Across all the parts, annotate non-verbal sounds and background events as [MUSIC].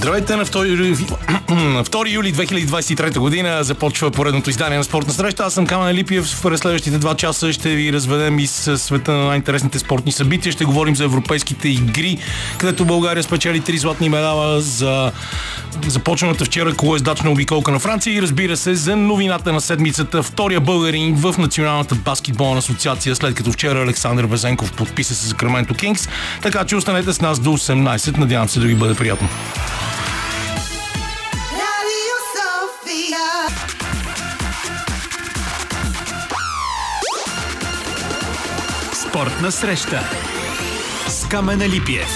Здравейте на 2 юли, 2 [CLEARS THROAT] юли 2023 година започва поредното издание на спортна среща. Аз съм Камен Липиев. В следващите два часа ще ви разведем из света на най-интересните спортни събития. Ще говорим за европейските игри, където България спечели три златни медала за започналата вчера колоездачна обиколка на Франция и разбира се за новината на седмицата. Втория българин в Националната баскетболна асоциация, след като вчера Александър Везенков подписа се за Краменто Кингс. Така че останете с нас до 18. Надявам се да ви бъде приятно. Спортна среща с Камена Липиев.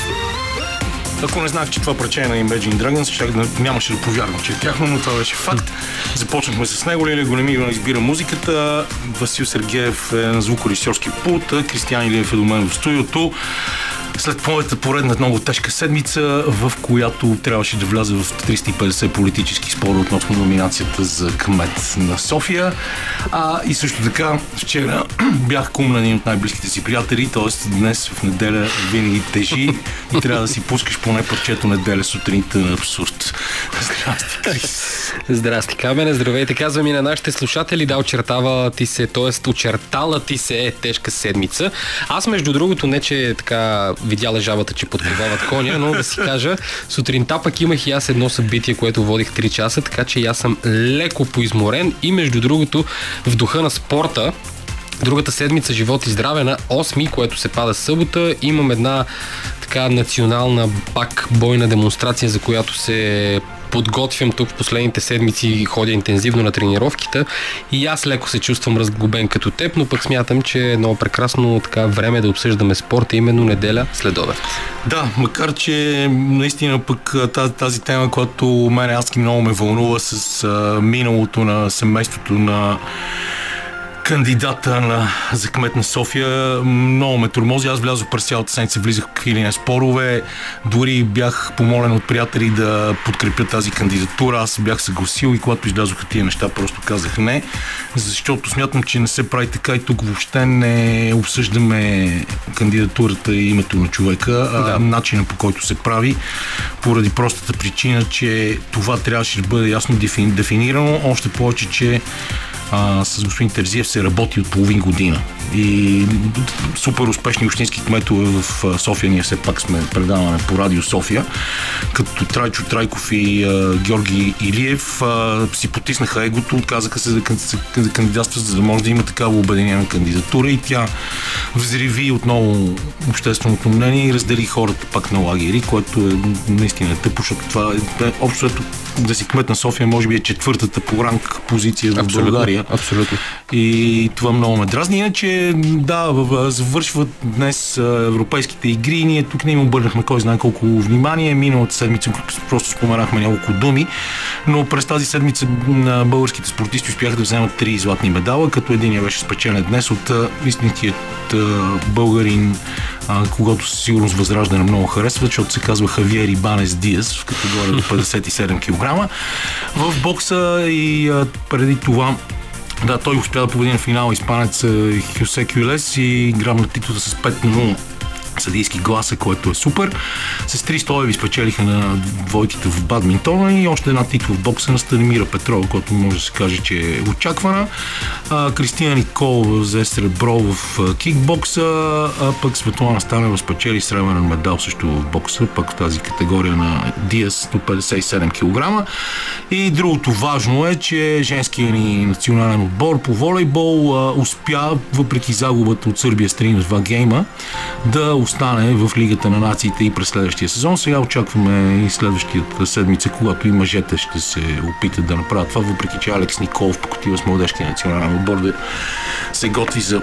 Ако не знах, че това пречение на Imagine Dragons, ще нямаше да повярвам, че е тяхно, но това беше факт. Започнахме с него. Лилия Големива избира музиката. Васил Сергеев е на звукорежисьорски пулт. Кристиан Илиев е до мен в студиото след моята поредна много тежка седмица, в която трябваше да вляза в 350 политически спора относно номинацията за кмет на София. А, и също така, вчера [CLEARS THROAT] бях кум от най-близките си приятели, т.е. днес в неделя винаги тежи и трябва да си пускаш поне парчето неделя сутринта на абсурд. Здрасти. Здрасти, Камене. Здравейте. Казвам и на нашите слушатели. Да, очертава ти се, т.е. очертала ти се е тежка седмица. Аз, между другото, не че така видяла жабата, че подковават коня, но да си кажа, сутринта пък имах и аз едно събитие, което водих 3 часа, така че аз съм леко поизморен и между другото в духа на спорта, Другата седмица Живот и здраве на 8, което се пада събота. Имам една така национална пак бойна демонстрация, за която се подготвям тук в последните седмици и ходя интензивно на тренировките и аз леко се чувствам разгубен като теб, но пък смятам, че е много прекрасно така време да обсъждаме спорта, именно неделя след обед. Да, макар че наистина пък тази, тази тема, която мен адски много ме вълнува с а, миналото на семейството на кандидата на, за кмет на София. Много ме тормози. Аз влязох през цялата седмица, влизах в или спорове. Дори бях помолен от приятели да подкрепя тази кандидатура. Аз бях съгласил и когато излязоха тия неща, просто казах не. Защото смятам, че не се прави така и тук въобще не обсъждаме кандидатурата и името на човека, а да. начина по който се прави, поради простата причина, че това трябваше да бъде ясно дефинирано. Още повече, че а, с господин Терзиев се работи от половин година. И супер успешни общински кметове в София, ние все пак сме предаване по Радио София, като Трайчо Трайков и а, Георги Илиев а, си потиснаха егото, отказаха се да, да кандидатстват, за да може да има такава обединена кандидатура и тя взриви отново общественото мнение и раздели хората пак на лагери, което е наистина тъпо, защото това е общо да си кмет на София може би е четвъртата по ранг позиция в Абсолютно. България Абсолютно. И това много ме дразни. Иначе, да, завършват днес европейските игри. Ние тук не им обърнахме кой знае колко внимание. Миналата седмица просто споменахме няколко думи, но през тази седмица на българските спортисти успяха да вземат три златни медала, като един беше спечелен днес от истинският българин, когато със сигурност възраждане много харесва, защото се казва Хавиер Ибанес Диас в категория до 57 кг. В бокса и преди това да, той успя да победи на финал испанец Хюсе Кюлес и грабна титлата с 5 0 съдийски гласа, което е супер. С три стоеви спечелиха на двойките в бадминтона и още една титла в бокса на Станимира Петрова, който може да се каже, че е очаквана. А, Кристина Никол взе сребро в кикбокса, а пък Светлана Станева спечели сребърен медал също в бокса, пък в тази категория на Диас до 57 кг. И другото важно е, че женският ни национален отбор по волейбол а, успя, въпреки загубата от Сърбия с 3 2 гейма, да остане в Лигата на нациите и през следващия сезон. Сега очакваме и следващията седмица, когато и мъжете ще се опитат да направят това, въпреки че Алекс Николов покатива с младежкия национален отбор да се готви за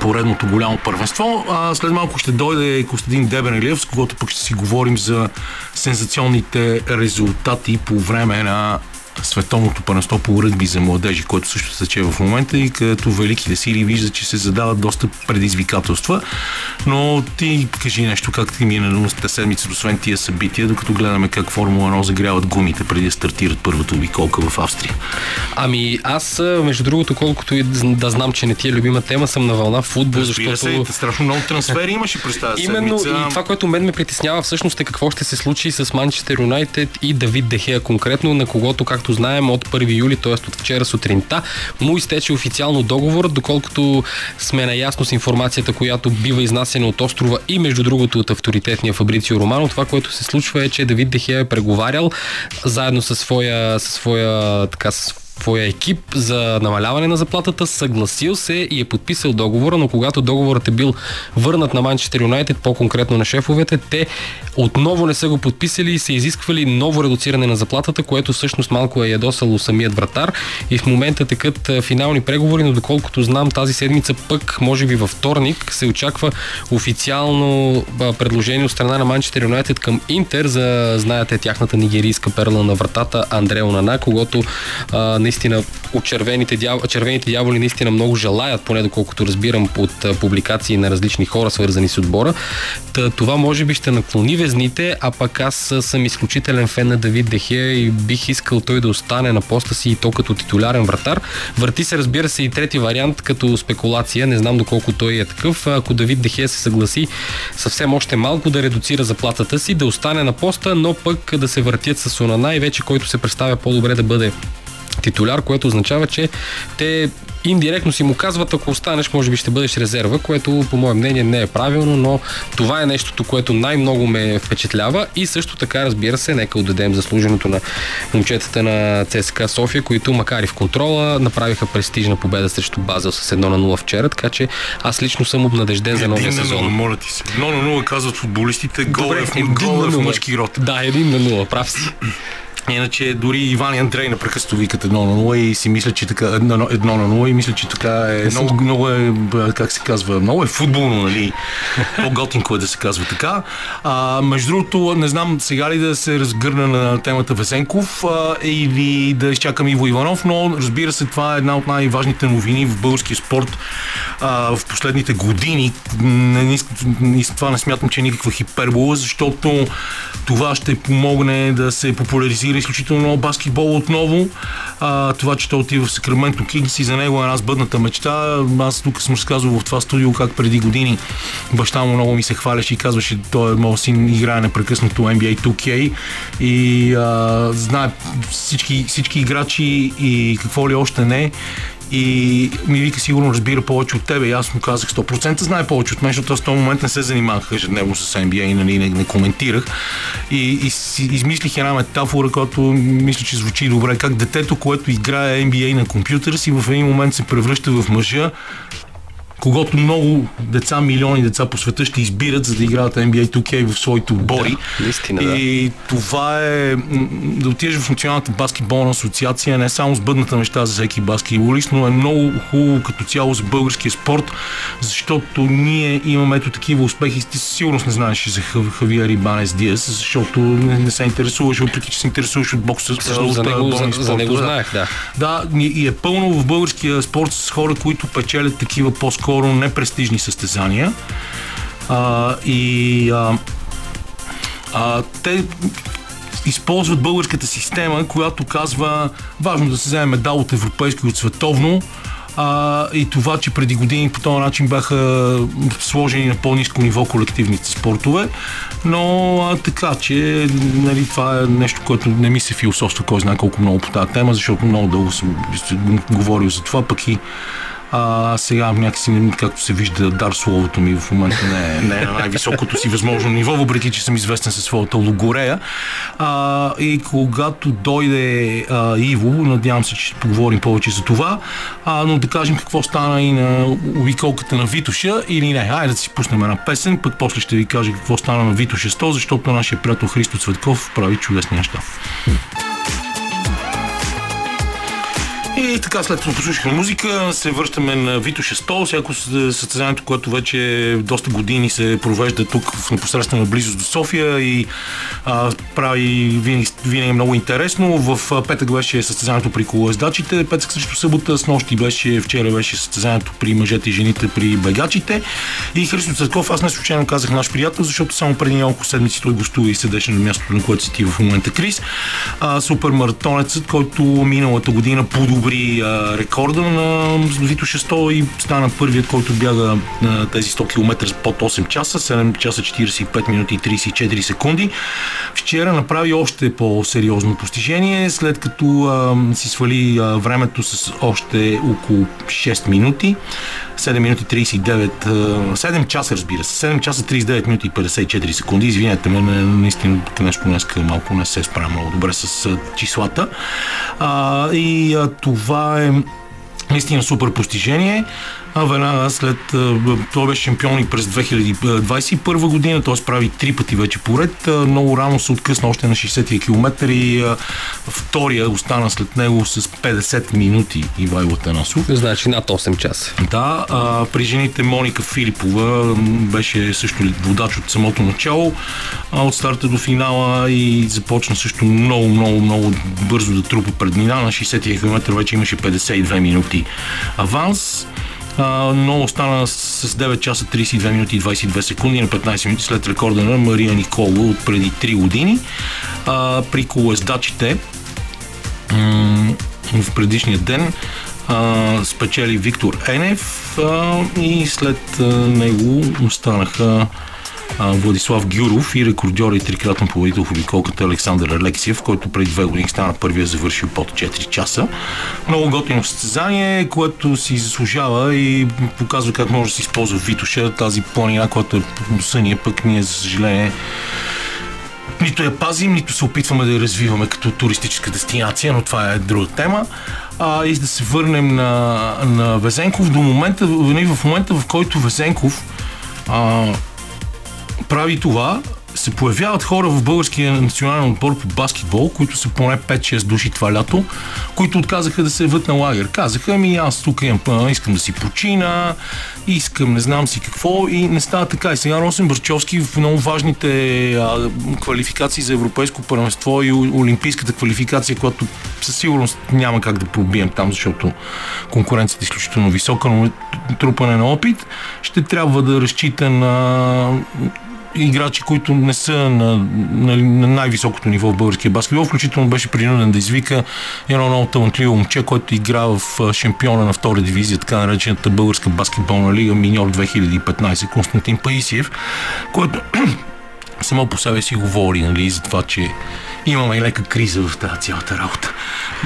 поредното голямо първенство. А след малко ще дойде и Костадин Дебенелиев, с когото пък ще си говорим за сензационните резултати по време на световното първенство по ръгби за младежи, което също се тече в момента и като великите сили виждат, че се задават доста предизвикателства. Но ти кажи нещо, как ти мина на седмица, освен тия събития, докато гледаме как Формула 1 загряват гумите преди да стартират първата обиколка в Австрия. Ами аз, между другото, колкото и да знам, че не ти е любима тема, съм на вълна футбол, Разбира защото... се, страшно много трансфери имаше през тази Именно седмица. и това, което мен ме притеснява всъщност е какво ще се случи с Манчестър Юнайтед и Давид Дехея конкретно, на когото, както знаем, от 1 юли, т.е. от вчера сутринта, му изтече официално договор, доколкото сме наясно с информацията, която бива изнасена от острова и между другото от авторитетния Фабрицио Романо. Това, което се случва е, че Давид Дехея е преговарял заедно със своя, със своя така, твоя екип за намаляване на заплатата, съгласил се и е подписал договора, но когато договорът е бил върнат на Манчестър Юнайтед, по-конкретно на шефовете, те отново не са го подписали и са изисквали ново редуциране на заплатата, което всъщност малко е ядосало самият вратар. И в момента текат финални преговори, но доколкото знам тази седмица пък, може би във вторник, се очаква официално предложение от страна на Манчестър Юнайтед към Интер за, знаете, тяхната нигерийска перла на вратата Андрео Нана, когато а, наистина от червените, дяволи, червените дяволи наистина много желаят, поне доколкото разбирам от публикации на различни хора, свързани с отбора. Та, това може би ще наклони везните, а пък аз съм изключителен фен на Давид Дехия и бих искал той да остане на поста си и то като титулярен вратар. Върти се, разбира се, и трети вариант като спекулация. Не знам доколко той е такъв. Ако Давид Дехия се съгласи съвсем още малко да редуцира заплатата си, да остане на поста, но пък да се въртят с Онана и вече който се представя по-добре да бъде титуляр, което означава, че те индиректно си му казват, ако останеш, може би ще бъдеш резерва, което по мое мнение не е правилно, но това е нещото, което най-много ме впечатлява и също така, разбира се, нека отдадем заслуженото на момчетата на ЦСКА София, които макар и в контрола направиха престижна победа срещу Базел с 1 на 0 вчера, така че аз лично съм обнадежден за новия сезон. 0, моля ти се. 1 на 0 казват футболистите, гол е в мъжки род. Да, 1 на 0, прав си. Иначе дори Иван и Андрей непрекъснато викат едно на 0 и си мисля, че така едно, едно на 0 и мисля, че така е много, много е, как се казва, много е футболно, нали? По-готинко е да се казва така. А, между другото, не знам сега ли да се разгърна на темата Весенков а, или да изчакам Иво Иванов, но разбира се, това е една от най-важните новини в българския спорт а, в последните години. Не, не, не, това не смятам, че е никаква хипербола, защото това ще помогне да се популяризира изключително много баскетбол отново. А, това, че той отива в Сакраменто Кингс и за него е една сбъдната мечта. Аз тук съм разказвал в това студио как преди години баща му много ми се хваляше и казваше, той е моят син играе непрекъснато NBA 2K и а, знае всички, всички играчи и какво ли още не и ми вика сигурно разбира повече от тебе. И аз му казах 100% знае повече от мен, защото аз в този момент не се занимавах ежедневно с NBA и нали, не, не коментирах. И, и си измислих една метафора, която мисля, че звучи добре. Как детето, което играе NBA на компютъра си, в един момент се превръща в мъжа, когато много деца, милиони деца по света ще избират, за да играят NBA 2K в своите отбори. Да, наистина, и да. това е да отидеш в Националната баскетболна асоциация, не само с бъдната неща за всеки баскетболист, но е много хубаво като цяло за българския спорт, защото ние имаме ето такива успехи. Ти със сигурност не знаеш за Хавиер Рибанес Диас, защото не, не се интересуваш, въпреки че се интересуваш от бокса. Също, за, него, за, за него знаех, да. Да, и е пълно в българския спорт с хора, които печелят такива по-скоро по-скоро непрестижни състезания. А, и а, а, те използват българската система, която казва важно да се вземе медал от европейско и от световно, а, и това, че преди години по този начин бяха сложени на по-низко ниво колективните спортове, но а, така, че нали, това е нещо, което не ми се философства кой знае колко много по тази тема, защото много дълго съм говорил за това, пък и а, сега някакси, както се вижда, дар словото ми в момента не е, не е на най-високото си възможно ниво, въпреки че съм известен със своята логорея. А, и когато дойде а, Иво, надявам се, че ще поговорим повече за това, а, но да кажем какво стана и на обиколката на Витоша или не. Айде да си пуснем една песен, пък после ще ви кажа какво стана на Витоша 100, защото нашия приятел Христо Цветков прави чудесни неща. И така, след като послушахме музика, се връщаме на Вито 600, всяко състезанието, което вече доста години се провежда тук в непосредствена близост до София и а, прави винаги, винаги много интересно. В петък беше състезанието при колоездачите, петък също събота, с нощи беше, вчера беше състезанието при мъжете и жените при бегачите. И Христо Църков, аз не случайно казах наш приятел, защото само преди няколко седмици той гостува и седеше на мястото, на което си ти в момента Крис. А, супермаратонецът, който миналата година подобри а, рекорда на Вито 600 и стана първият, който бяга на тези 100 км под 8 часа, 7 часа 45 минути и 34 секунди. Вчера направи още по-сериозно постижение, след като а, си свали а, времето с още около 6 минути. 7 минути 39, 7 часа разбира се, 7 часа 39 минути и 54 секунди. Извинете ме, наистина нещо днес малко не се справя много добре с числата. А, и а, това е наистина супер постижение а веднага след... Той беше шампион и през 2021 година, т.е. прави три пъти вече поред. Много рано се откъсна още на 60 км и втория остана след него с 50 минути Ивайло Танасов. Значи над 8 часа. Да, а, при жените Моника Филипова беше също водач от самото начало, а, от старта до финала и започна също много, много, много бързо да трупа преднина. На 60 км вече имаше 52 минути аванс но остана с 9 часа 32 минути и 22 секунди на 15 минути след рекорда на Мария Никола от преди 3 години. А, при колездачите в предишния ден а, спечели Виктор Енев а, и след а, него останаха Владислав Гюров и рекордьор и трикратен победител в обиколката Александър Алексиев, който преди две години стана първия завършил под 4 часа. Много готино състезание, което си заслужава и показва как може да се използва Витоша, тази планина, която е съния, пък ние, за съжаление, нито я пазим, нито се опитваме да я развиваме като туристическа дестинация, но това е друга тема. А, и да се върнем на, на Везенков. До момента, в момента, в който Везенков а, прави това, се появяват хора в българския национален отбор по баскетбол, които са поне 5-6 души това лято, които отказаха да се яват на лагер. Казаха ми, аз тук имам, искам да си почина, искам не знам си какво и не става така. И сега Росен Бърчовски в много важните а, квалификации за европейско първенство и олимпийската квалификация, която със сигурност няма как да пробием там, защото конкуренцията е изключително висока, но трупане на опит, ще трябва да разчита на играчи, които не са на, на, на най-високото ниво в българския баскетбол. Включително беше принуден да извика едно много талантливо момче, който игра в шампиона на втора дивизия, така наречената българска баскетболна лига Миньор 2015, Константин Паисиев, който [CLEARS THROAT] само по себе си говори нали, за това, че имаме и лека криза в тази цялата работа.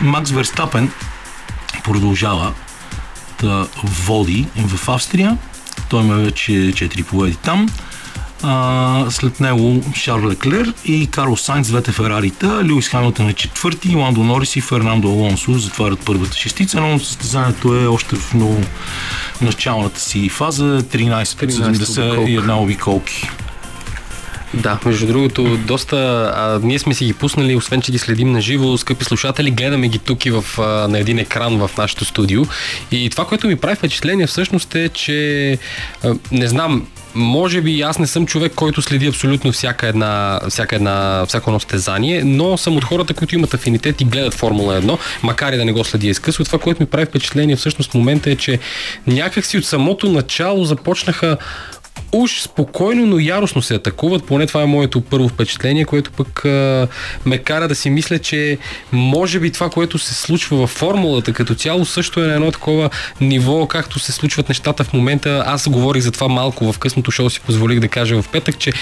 Макс Верстапен продължава да води в Австрия. Той има вече 4 победи там. А, след него Шарл Леклер и Карлос Сайнц, двете Ферарита, Луис Хамилтън е четвърти, Ландо Норис и Фернандо Алонсо затварят първата шестица, но състезанието е още в много началната си фаза, 13, 70 и една обиколки. Да, между другото, доста. А, ние сме си ги пуснали, освен че ги следим на живо, скъпи слушатели, гледаме ги тук и в, а, на един екран в нашото студио. И това, което ми прави впечатление всъщност е, че а, не знам, може би аз не съм човек, който следи абсолютно всяка една, всяка една, всяко едно стезание, но съм от хората, които имат афинитет и гледат Формула 1, макар и да не го следи изкъсно. Това, което ми прави впечатление всъщност в момента е, че някакси от самото начало започнаха уж спокойно, но яростно се атакуват. Поне това е моето първо впечатление, което пък а, ме кара да си мисля, че може би това, което се случва във формулата като цяло, също е на едно такова ниво, както се случват нещата в момента. Аз говорих за това малко в късното шоу, си позволих да кажа в петък, че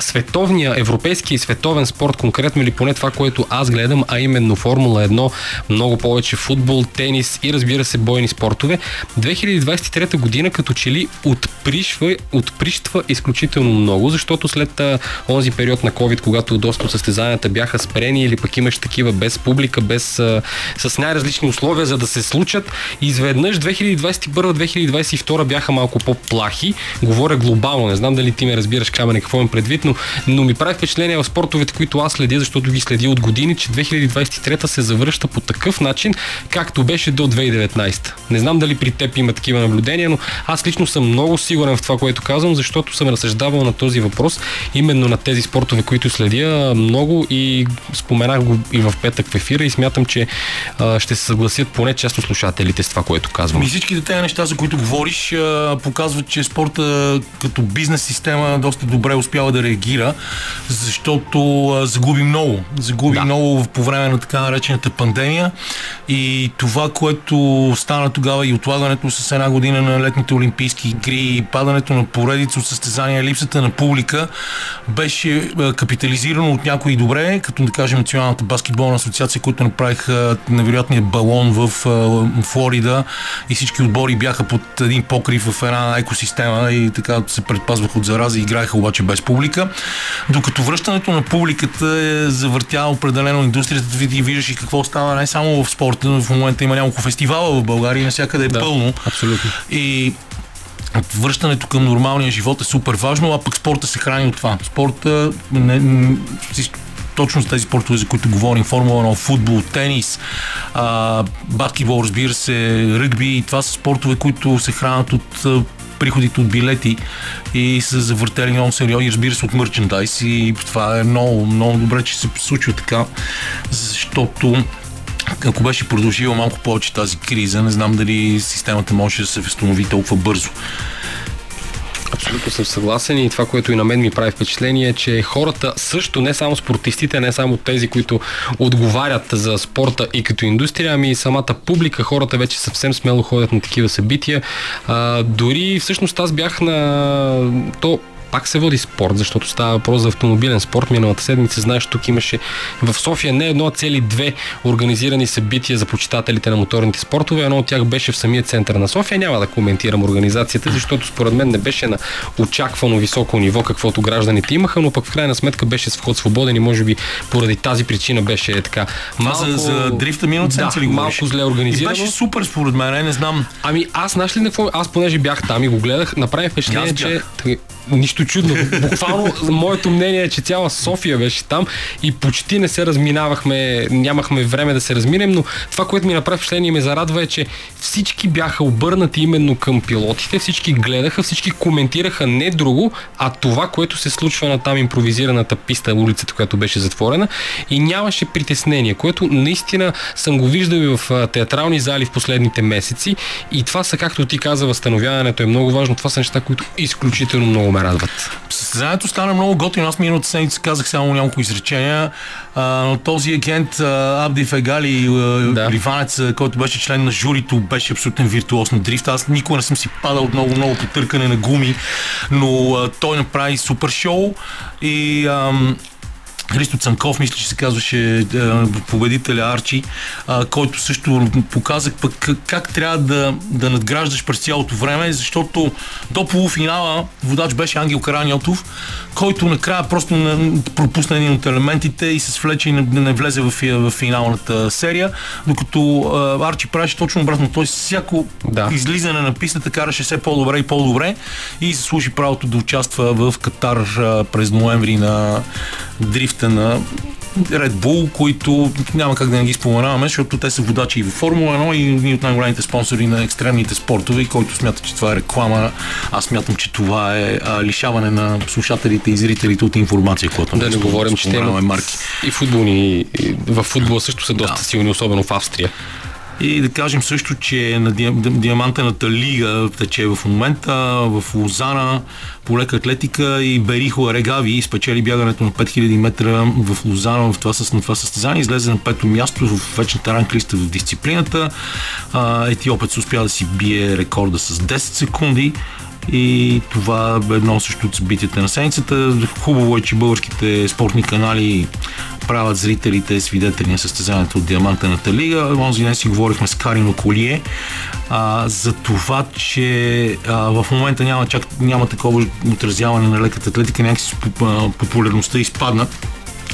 световния, европейски и световен спорт, конкретно или поне това, което аз гледам, а именно Формула 1, много повече футбол, тенис и разбира се бойни спортове, 2023 година като че ли отпришва, отпришва предизвикателства изключително много, защото след а, онзи период на COVID, когато доста от състезанията бяха спрени или пък имаш такива без публика, без, а, с най-различни условия, за да се случат, изведнъж 2021-2022 бяха малко по-плахи. Говоря глобално, не знам дали ти ме разбираш, Камене, какво имам предвид, но, но ми прави впечатление в спортовете, които аз следя, защото ги следя от години, че 2023 се завръща по такъв начин, както беше до 2019. Не знам дали при теб има такива наблюдения, но аз лично съм много сигурен в това, което казвам, защото съм разсъждавал на този въпрос, именно на тези спортове, които следя много и споменах го и в петък в ефира и смятам, че а, ще се съгласят поне част от слушателите с това, което казвам. И всичките тези неща, за които говориш, а, показват, че спорта като бизнес система доста добре успява да реагира, защото а, загуби много. Загуби да. много по време на така наречената пандемия и това, което стана тогава и отлагането с една година на летните олимпийски игри, и падането на поредица от състезания, липсата на публика, беше капитализирано от някои добре, като да кажем Националната баскетболна асоциация, които направиха невероятния балон в Флорида и всички отбори бяха под един покрив в една екосистема и така се предпазваха от зараза и играеха обаче без публика. Докато връщането на публиката е завъртяла определено индустрията, и виждаш и какво става не само в спорта, но в момента има няколко фестивала в България и навсякъде е да, пълно. Абсолютно. И връщането към нормалния живот е супер важно, а пък спорта се храни от това. Спорта не, не, точно с тези спортове, за които говорим, Формула 1, футбол, тенис, а, баскетбол, разбира се, ръгби, това са спортове, които се хранят от приходите от билети и са завъртели много сериозни, разбира се, от мерчендайз и това е много, много добре, че се случва така, защото ако беше продължила малко повече тази криза, не знам дали системата може да се възстанови толкова бързо. Абсолютно съм съгласен и това, което и на мен ми прави впечатление е, че хората също, не само спортистите, не само тези, които отговарят за спорта и като индустрия, ами и самата публика, хората вече съвсем смело ходят на такива събития. А, дори всъщност аз бях на то пак се води спорт, защото става въпрос за автомобилен спорт. Миналата седмица, знаеш, тук имаше в София не едно, а цели две организирани събития за почитателите на моторните спортове. Едно от тях беше в самия център на София. Няма да коментирам организацията, защото според мен не беше на очаквано високо ниво, каквото гражданите имаха, но пък в крайна сметка беше с вход свободен и може би поради тази причина беше така. Малко... За, за дрифта миналата седмица да, ли малко зле организирано. И беше супер според мен, не знам. Ами аз знаеш ли какво? Аз понеже бях там и го гледах, направих впечатление, че нищо чудно. Буквално моето мнение е, че цяла София беше там и почти не се разминавахме, нямахме време да се разминем, но това, което ми направи впечатление и ме зарадва е, че всички бяха обърнати именно към пилотите, всички гледаха, всички коментираха не друго, а това, което се случва на там импровизираната писта, улицата, която беше затворена и нямаше притеснение, което наистина съм го виждал и в театрални зали в последните месеци и това са, както ти каза, възстановяването е много важно. Това са неща, които изключително много ме радват. Състезанието стана много готино. Аз миналата седмица казах само няколко изречения. А, този агент а, Абди Фегали, да. ливанец, който беше член на журито, беше абсолютен виртуоз на дрифт. Аз никога не съм си падал много, много по търкане на гуми, но а, той направи супер шоу и ам, Христо Цанков, мисля, че се казваше е, победителя Арчи, който също показа пък как трябва да, да надграждаш през цялото време, защото до полуфинала водач беше Ангел Караниотов, който накрая просто пропусна един от елементите и се свлече и не, не влезе в, в финалната серия, докато Арчи правеше точно обратно. Той всяко да. излизане на пистата караше все по-добре и по-добре и заслужи правото да участва в Катар през ноември на дрифта на Red Bull, които няма как да не ги споменаваме, защото те са водачи и в Формула 1 и едни от най-големите спонсори на екстремните спортове и който смята, че това е реклама, аз смятам, че това е а, лишаване на слушателите и зрителите от информация, която да не говорим, че те марки. И футболни, и в футбола също са доста да. силни, особено в Австрия. И да кажем също, че на Диамантената лига тече в момента в Лозана по лека атлетика и Берихо Регави спечели бягането на 5000 метра в Лозана в това, на това състезание. Излезе на пето място в вечната ранглиста в дисциплината. Етиопец успя да си бие рекорда с 10 секунди и това е едно също от събитията на седмицата. Хубаво е, че българските спортни канали правят зрителите свидетели на състезанието от Диамантената лига. Онзи ден си говорихме с Карино Колие а, за това, че а, в момента няма, чак, няма такова отразяване на леката атлетика, някакси популярността изпадна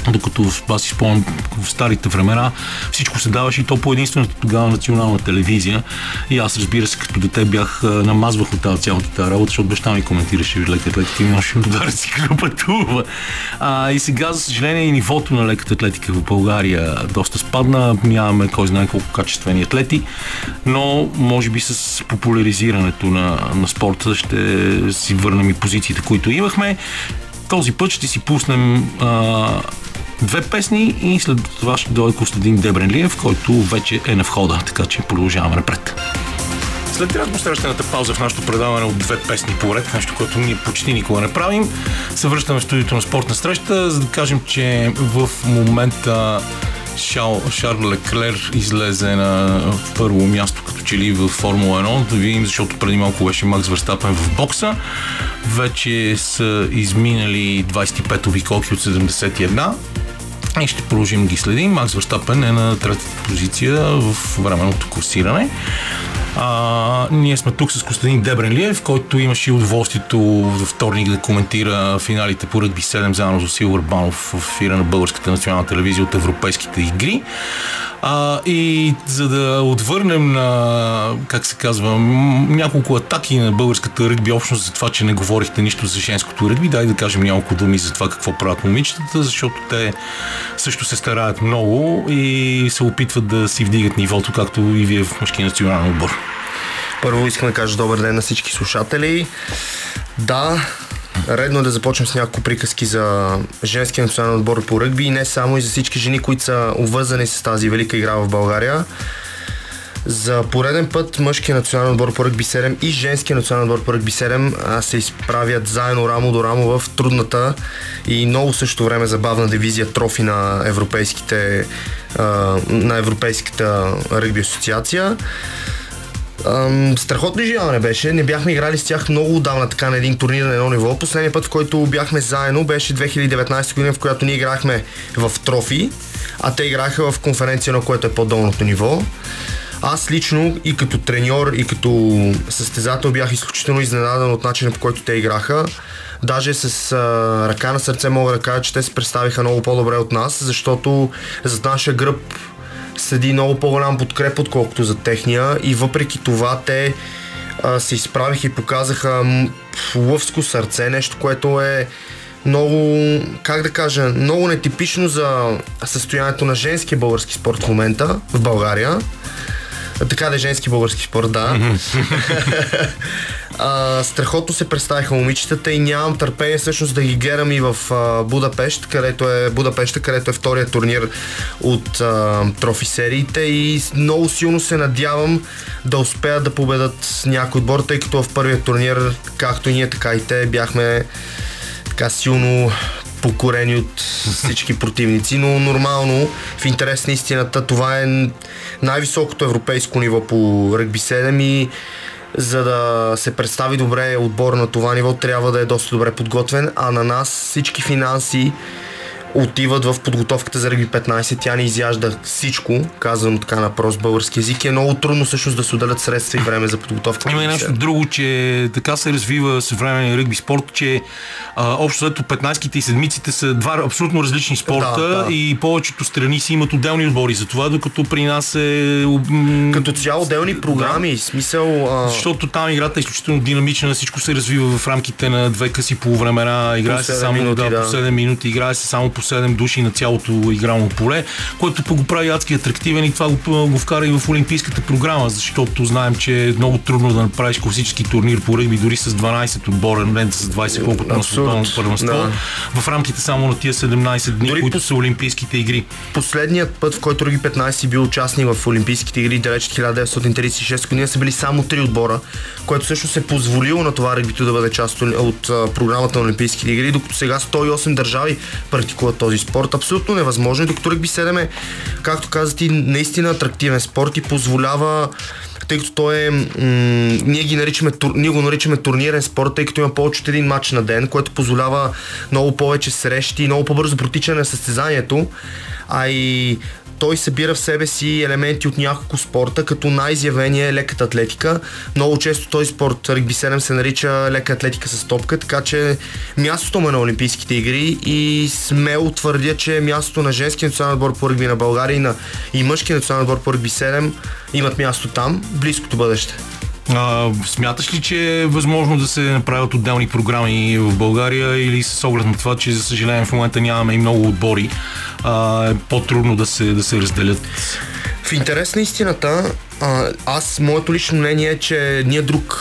докато аз си спомням в старите времена всичко се даваше и то по единствената тогава национална телевизия и аз разбира се като дете бях намазвах от тази цялата тази работа, защото баща ми коментираше леката атлетика и имаше да си пътува. А, и сега, за съжаление, и нивото на леката атлетика в България доста спадна. Нямаме кой знае колко качествени атлети, но може би с популяризирането на, на спорта ще си върнем и позициите, които имахме. Този път ще си пуснем а, две песни и след това ще дойде Костадин Дебренлиев, който вече е на входа, така че продължаваме напред. След атмосферствената пауза в нашото предаване от две песни поред, нещо, което ние почти никога не правим, се връщаме в студиото на спортна среща, за да кажем, че в момента Шал, Шарл Леклер излезе на първо място като че ли в Формула 1. Да видим, защото преди малко беше Макс Верстапен в бокса. Вече са изминали 25 обиколки от 71 и ще продължим ги следим. Макс Верстапен е на третата позиция в временното курсиране. А, ние сме тук с Костадин Дебренлиев, който имаше удоволствието във вторник да коментира финалите по ръгби 7 заедно с Силвър Банов в ефира на Българската национална телевизия от Европейските игри. А, и за да отвърнем на, как се казва, няколко атаки на българската ръгби общност за това, че не говорихте нищо за женското ръгби, дай да кажем няколко думи за това какво правят момичетата, защото те също се стараят много и се опитват да си вдигат нивото, както и вие в мъжки национален отбор. Първо искам да кажа добър ден на всички слушатели. Да, Редно е да започнем с няколко приказки за женския национален отбор по ръгби и не само и за всички жени, които са обвързани с тази велика игра в България. За пореден път мъжкия национален отбор по ръгби 7 и женския национален отбор по ръгби 7 се изправят заедно рамо до рамо в трудната и много също време забавна дивизия трофи на европейските на Европейската ръгби асоциация. Ам, страхотно изживяване беше. Не бяхме играли с тях много отдавна така на един турнир на едно ниво. Последният път, в който бяхме заедно, беше 2019 година, в която ние играхме в трофи, а те играха в конференция, на което е по-долното ниво. Аз лично и като треньор, и като състезател бях изключително изненадан от начина по който те играха. Даже с а, ръка на сърце мога да кажа, че те се представиха много по-добре от нас, защото зад нашия гръб седи много по-голям подкреп, отколкото за техния и въпреки това те а, се изправиха и показаха лъвско сърце, нещо, което е много, как да кажа, много нетипично за състоянието на женския български спорт в момента в България. Така да е женски български спорт, да. [LAUGHS] а, страхотно се представиха момичетата и нямам търпение всъщност да ги гледам и в а, Будапешт, където е Будапешта, където е втория турнир от а, трофи сериите и много силно се надявам да успеят да победат някой отбор, тъй като в първия турнир, както и ние, така и те бяхме така силно покорени от всички [LAUGHS] противници, но нормално в интерес на истината това е най-високото европейско ниво по ръгби 7 и за да се представи добре отбор на това ниво трябва да е доста добре подготвен, а на нас всички финанси отиват в подготовката за ръгби 15. Тя не изяжда всичко, казано така на прост български язик. Е много трудно всъщност да се отделят средства и време за подготовка. Има и нещо друго, че така се развива съвременния ръгби спорт, че а, общо след 15-ките и седмиците са два абсолютно различни спорта да, да. и повечето страни си имат отделни отбори за това, докато при нас е... Като цяло отделни програми, да. смисъл... А... Защото там играта е изключително динамична, всичко се развива в рамките на две къси времена, играе се само минути, да, да. по 7 минути, играе се само по 7 души на цялото игрално поле, което по го прави адски атрактивен и това го, го вкара и в Олимпийската програма, защото знаем, че е много трудно да направиш класически турнир по ръгби дори с 12 отбора, не с 20 колкото на световното първенство, да. в рамките само на тия 17 дни, дори които по... са Олимпийските игри. Последният път, в който Ръгби 15 бил участник в Олимпийските игри, далеч 1936 година, са били само три отбора, което също се позволило на това ръгбито да бъде част от, от програмата на Олимпийските игри, докато сега 108 държави практикуват този спорт. Абсолютно невъзможно. Докато ръгби 7 е, както каза ти, наистина атрактивен спорт и позволява тъй като той е, м- ние, ги наричаме, тур- ние го наричаме турнирен спорт, тъй като има повече от един матч на ден, което позволява много повече срещи, много по-бързо протичане на състезанието, а и той събира в себе си елементи от няколко спорта, като най-изявения е леката атлетика. Много често този спорт, регби 7, се нарича лека атлетика с топка, така че мястото му е на Олимпийските игри и смело твърдя, че мястото на женския национален отбор по регби на България и, на, и мъжкия национален отбор по регби 7 имат място там, близкото бъдеще. А, смяташ ли, че е възможно да се направят отделни програми в България или с оглед на това, че за съжаление в момента нямаме и много отбори, а, е по-трудно да се, да се разделят? В интерес на истината, аз, моето лично мнение е, че ние друг,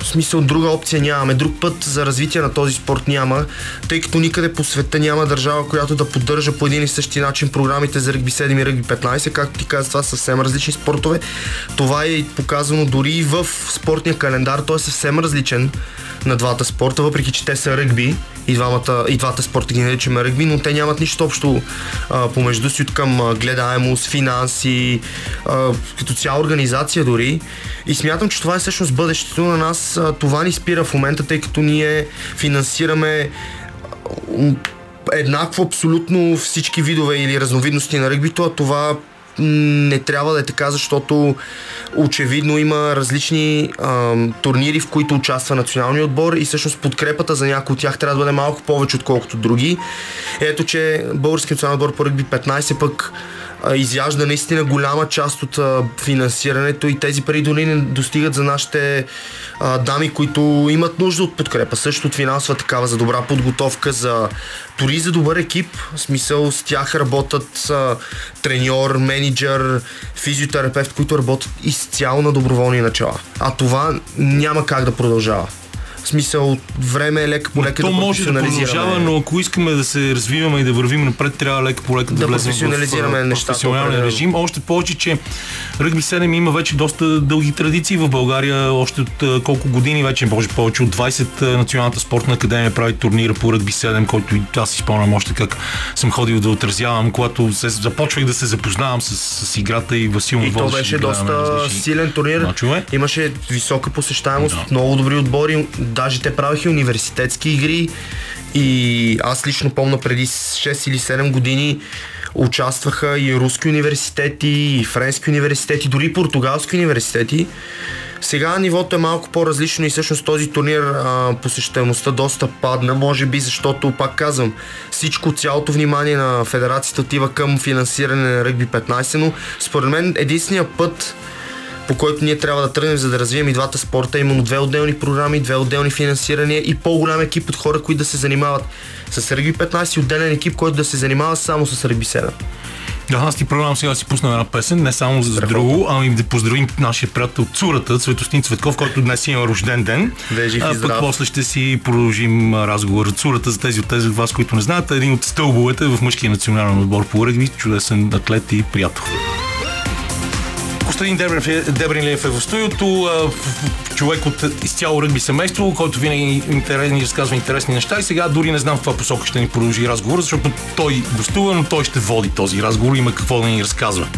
в смисъл друга опция нямаме, друг път за развитие на този спорт няма, тъй като никъде по света няма държава, която да поддържа по един и същи начин програмите за ръгби 7 и ръгби 15, както ти каза, това са съвсем различни спортове. Това е показано дори и в спортния календар, той е съвсем различен на двата спорта, въпреки че те са ръгби и, двамата, и двата спорта ги наричаме ръгби, но те нямат нищо общо а, помежду си от към а, гледаемост, финанси, а, като цяло организация дори. И смятам, че това е всъщност бъдещето на нас. А, това ни спира в момента, тъй като ние финансираме еднакво абсолютно всички видове или разновидности на ръгбито, а това не трябва да е така, защото очевидно има различни а, турнири, в които участва националния отбор и всъщност подкрепата за някои от тях трябва да бъде малко повече, отколкото други. Ето, че Българският национален отбор по ръгби 15 пък изяжда наистина голяма част от а, финансирането и тези пари дори не достигат за нашите а, дами, които имат нужда от подкрепа. Също от финансова такава за добра подготовка, за дори за добър екип. В смисъл с тях работят а, треньор, менеджер, физиотерапевт, които работят изцяло на доброволни начала. А това няма как да продължава. В смисъл, време е лека по лека То да може да продължава, но ако искаме да се развиваме и да вървим напред, трябва лека по лека да, Да влезем професионализираме в, нещата, професионален режим. Още повече, че ръгби 7 има вече доста дълги традиции в България. Още от колко години вече, може повече от 20 а, Националната спортна академия прави турнира по ръгби 7, който и аз си спомням още как съм ходил да отразявам, когато се, започвах да се запознавам с, с играта и Васил И то водеше беше доста различни силен турнир. мачове. Имаше висока посещаемост, Да. много добри отбори. Даже те правиха университетски игри. И аз лично помня преди 6 или 7 години участваха и руски университети, и френски университети, дори и португалски университети. Сега нивото е малко по-различно и всъщност този турнир а, посещаемостта доста падна, може би защото, пак казвам, всичко, цялото внимание на федерацията отива към финансиране на ръгби 15, но според мен единствения път по който ние трябва да тръгнем, за да развием и двата спорта. Именно две отделни програми, две отделни финансирания и по-голям екип от хора, които да се занимават с ръгби 15 и отделен екип, който да се занимава само с ръгби 7. Да, аз ти предлагам сега да си пуснем една песен, не само за друго, ами да поздравим нашия приятел Цурата, Цветостин Цветков, който днес има рожден ден. Да е жив и а, пък после ще си продължим разговор. Цурата, за тези от тези от вас, които не знаят, е един от стълбовете в мъжкия национален отбор по ръгби, чудесен атлет и приятел. Костадин Дебринлиев, Дебринлиев е в студиото, човек от изцяло ръгби семейство, който винаги ни разказва интересни неща и сега дори не знам в каква посока ще ни продължи разговор, защото той гостува, но той ще води този разговор, има какво да ни разказва.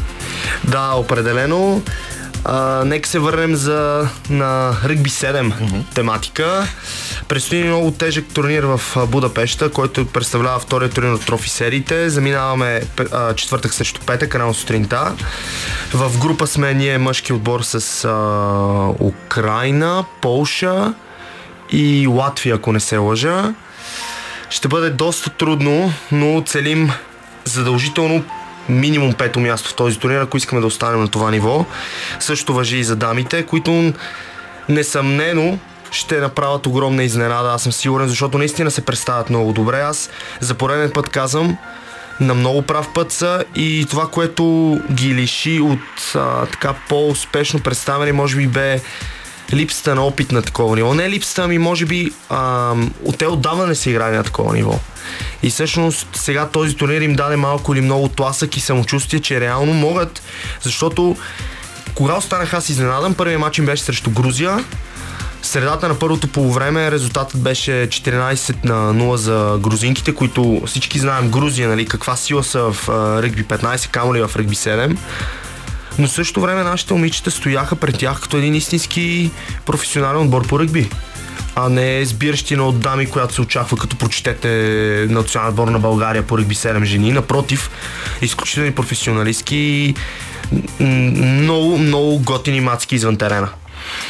Да, определено. А, нека се върнем за, на ръгби 7 тематика. Предстои много тежък турнир в Будапешта, който представлява втория турнир от трофи сериите. Заминаваме а, четвъртък срещу петък, рано сутринта. В група сме ние мъжки отбор с а, Украина, Полша и Латвия, ако не се лъжа. Ще бъде доста трудно, но целим задължително минимум пето място в този турнир, ако искаме да останем на това ниво. Също въжи и за дамите, които несъмнено ще направят огромна изненада, аз съм сигурен, защото наистина се представят много добре. Аз за пореден път казвам, на много прав път са и това, което ги лиши от а, така по-успешно представяне, може би бе липсата на опит на такова ниво. Не липсата, ами може би а, те отдавна не са играли на такова ниво. И всъщност сега този турнир им даде малко или много тласък и самочувствие, че реално могат, защото кога останах аз изненадан, първият матч им беше срещу Грузия, средата на първото полувреме резултатът беше 14 на 0 за грузинките, които всички знаем Грузия, нали, каква сила са в а, ръгби 15, камо ли в ръгби 7. но в същото време нашите момичета стояха пред тях като един истински професионален отбор по ръгби а не сбиращина от дами, която се очаква като прочетете национален отбор на България по ръгби 7 жени. Напротив, изключителни професионалистки и много, много готини мацки извън терена.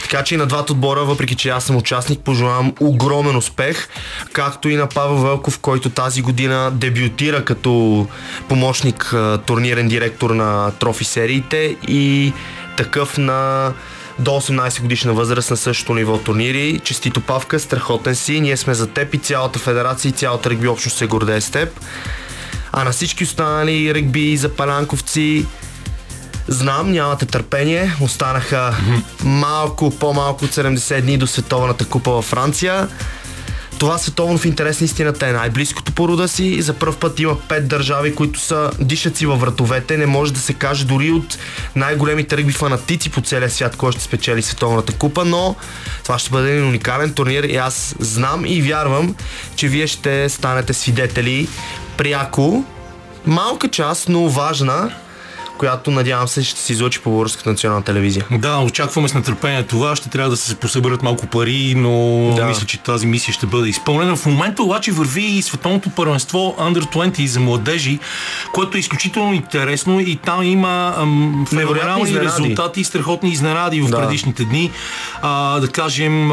Така че и на двата отбора, въпреки че аз съм участник, пожелавам огромен успех, както и на Павел Велков, който тази година дебютира като помощник турнирен директор на трофи сериите и такъв на до 18 годишна възраст на същото ниво турнири. Честито Павка, страхотен си, ние сме за теб и цялата федерация и цялата регби общност се гордее с теб. А на всички останали регби запалянковци, Знам, нямате търпение. Останаха малко, по-малко от 70 дни до Световната купа във Франция. Това световно в интерес на истината е най-близкото по рода си. За първ път има пет държави, които са дишат си във вратовете. Не може да се каже дори от най-големите ръгби фанатици по целия свят, кой ще спечели световната купа, но това ще бъде един уникален турнир и аз знам и вярвам, че вие ще станете свидетели пряко малка част, но важна която надявам се ще се излучи по българската национална телевизия. Да, очакваме с нетърпение това. Ще трябва да се посъберат малко пари, но да. мисля, че тази мисия ще бъде изпълнена. В момента обаче върви и световното първенство Under 20 за младежи, което е изключително интересно и там има феноменални резултати и страхотни изненади в да. предишните дни. А, да кажем,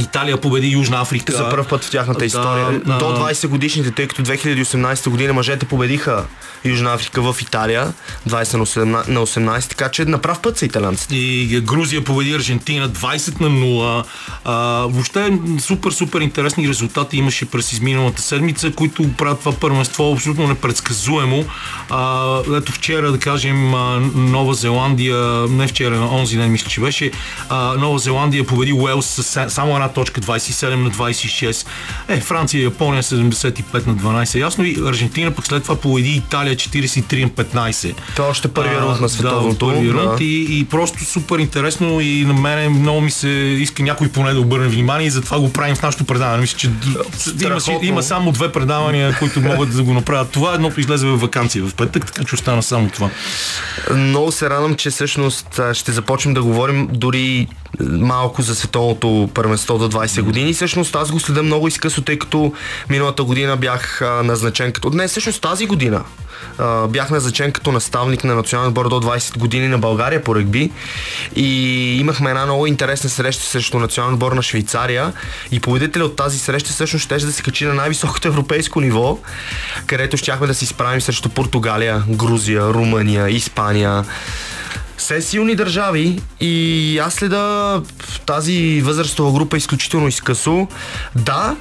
Италия победи Южна Африка. За първ път в тяхната история. Да, До 20 годишните, тъй като 2018 година мъжете победиха Южна Африка в Италия, 20 на 18, така че на прав път са италянците. И Грузия победи Аржентина 20 на 0. А, въобще супер, супер интересни резултати имаше през изминалата седмица, които правят това първенство абсолютно непредсказуемо. А, ето вчера, да кажем, Нова Зеландия, не вчера, онзи ден мисля, че беше, а, Нова Зеландия победи Уелс с само една точка 27 на 26. Е, Франция и Япония 75 на 12. Ясно и Аржентина пък след това победи Италия 43 на 15. Това е още първи рунд на световното. Да, първи рунд да. и, и, просто супер интересно и на мен много ми се иска някой поне да обърне внимание и затова го правим в нашото предаване. Мисля, че има, има само две предавания, които могат да го направят. Това едното излезе в вакансия в петък, така че остана само това. Много се радвам, че всъщност ще започнем да говорим дори малко за световното първенство до 20 години. Всъщност аз го следя много изкъсо, тъй като миналата година бях назначен като... Не, всъщност тази година бях назначен като наставник на национален отбор до 20 години на България по регби. И имахме една много интересна среща срещу национален отбор на Швейцария. И победителя от тази среща всъщност ще да се качи на най-високото европейско ниво, където щяхме да се изправим срещу Португалия, Грузия, Румъния, Испания все силни държави и аз следа тази възрастова група изключително изкъсо. Да,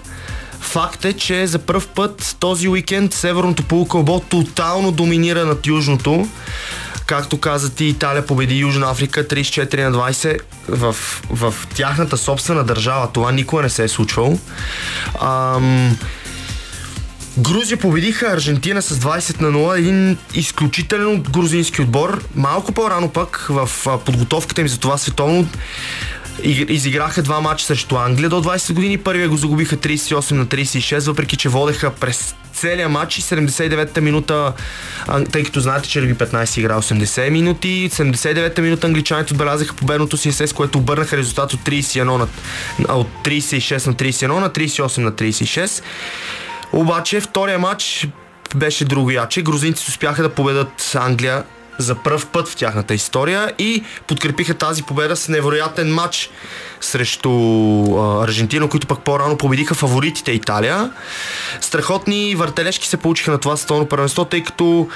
Факт е, че за първ път този уикенд северното полукълбо тотално доминира над южното. Както каза ти, Италия победи Южна Африка 34 на 20 в, в тяхната собствена държава. Това никога не се е случвало. Ам, Грузия победиха Аржентина с 20 на 0, един изключителен грузински отбор. Малко по-рано пък в подготовката им за това световно изиграха два мача срещу Англия до 20 години. Първия го загубиха 38 на 36, въпреки че водеха през целия матч и 79-та минута, тъй като знаете, че Регби 15 игра 80 минути, 79-та минута англичаните отбелязаха победното си с което обърнаха резултат от 31 на, от 36 на 31 на 38 на 36. Обаче втория матч беше другояче. Грузинците успяха да победат Англия за първ път в тяхната история и подкрепиха тази победа с невероятен матч срещу Аржентина, които пък по-рано победиха фаворитите Италия. Страхотни въртележки се получиха на това световно първенство, тъй като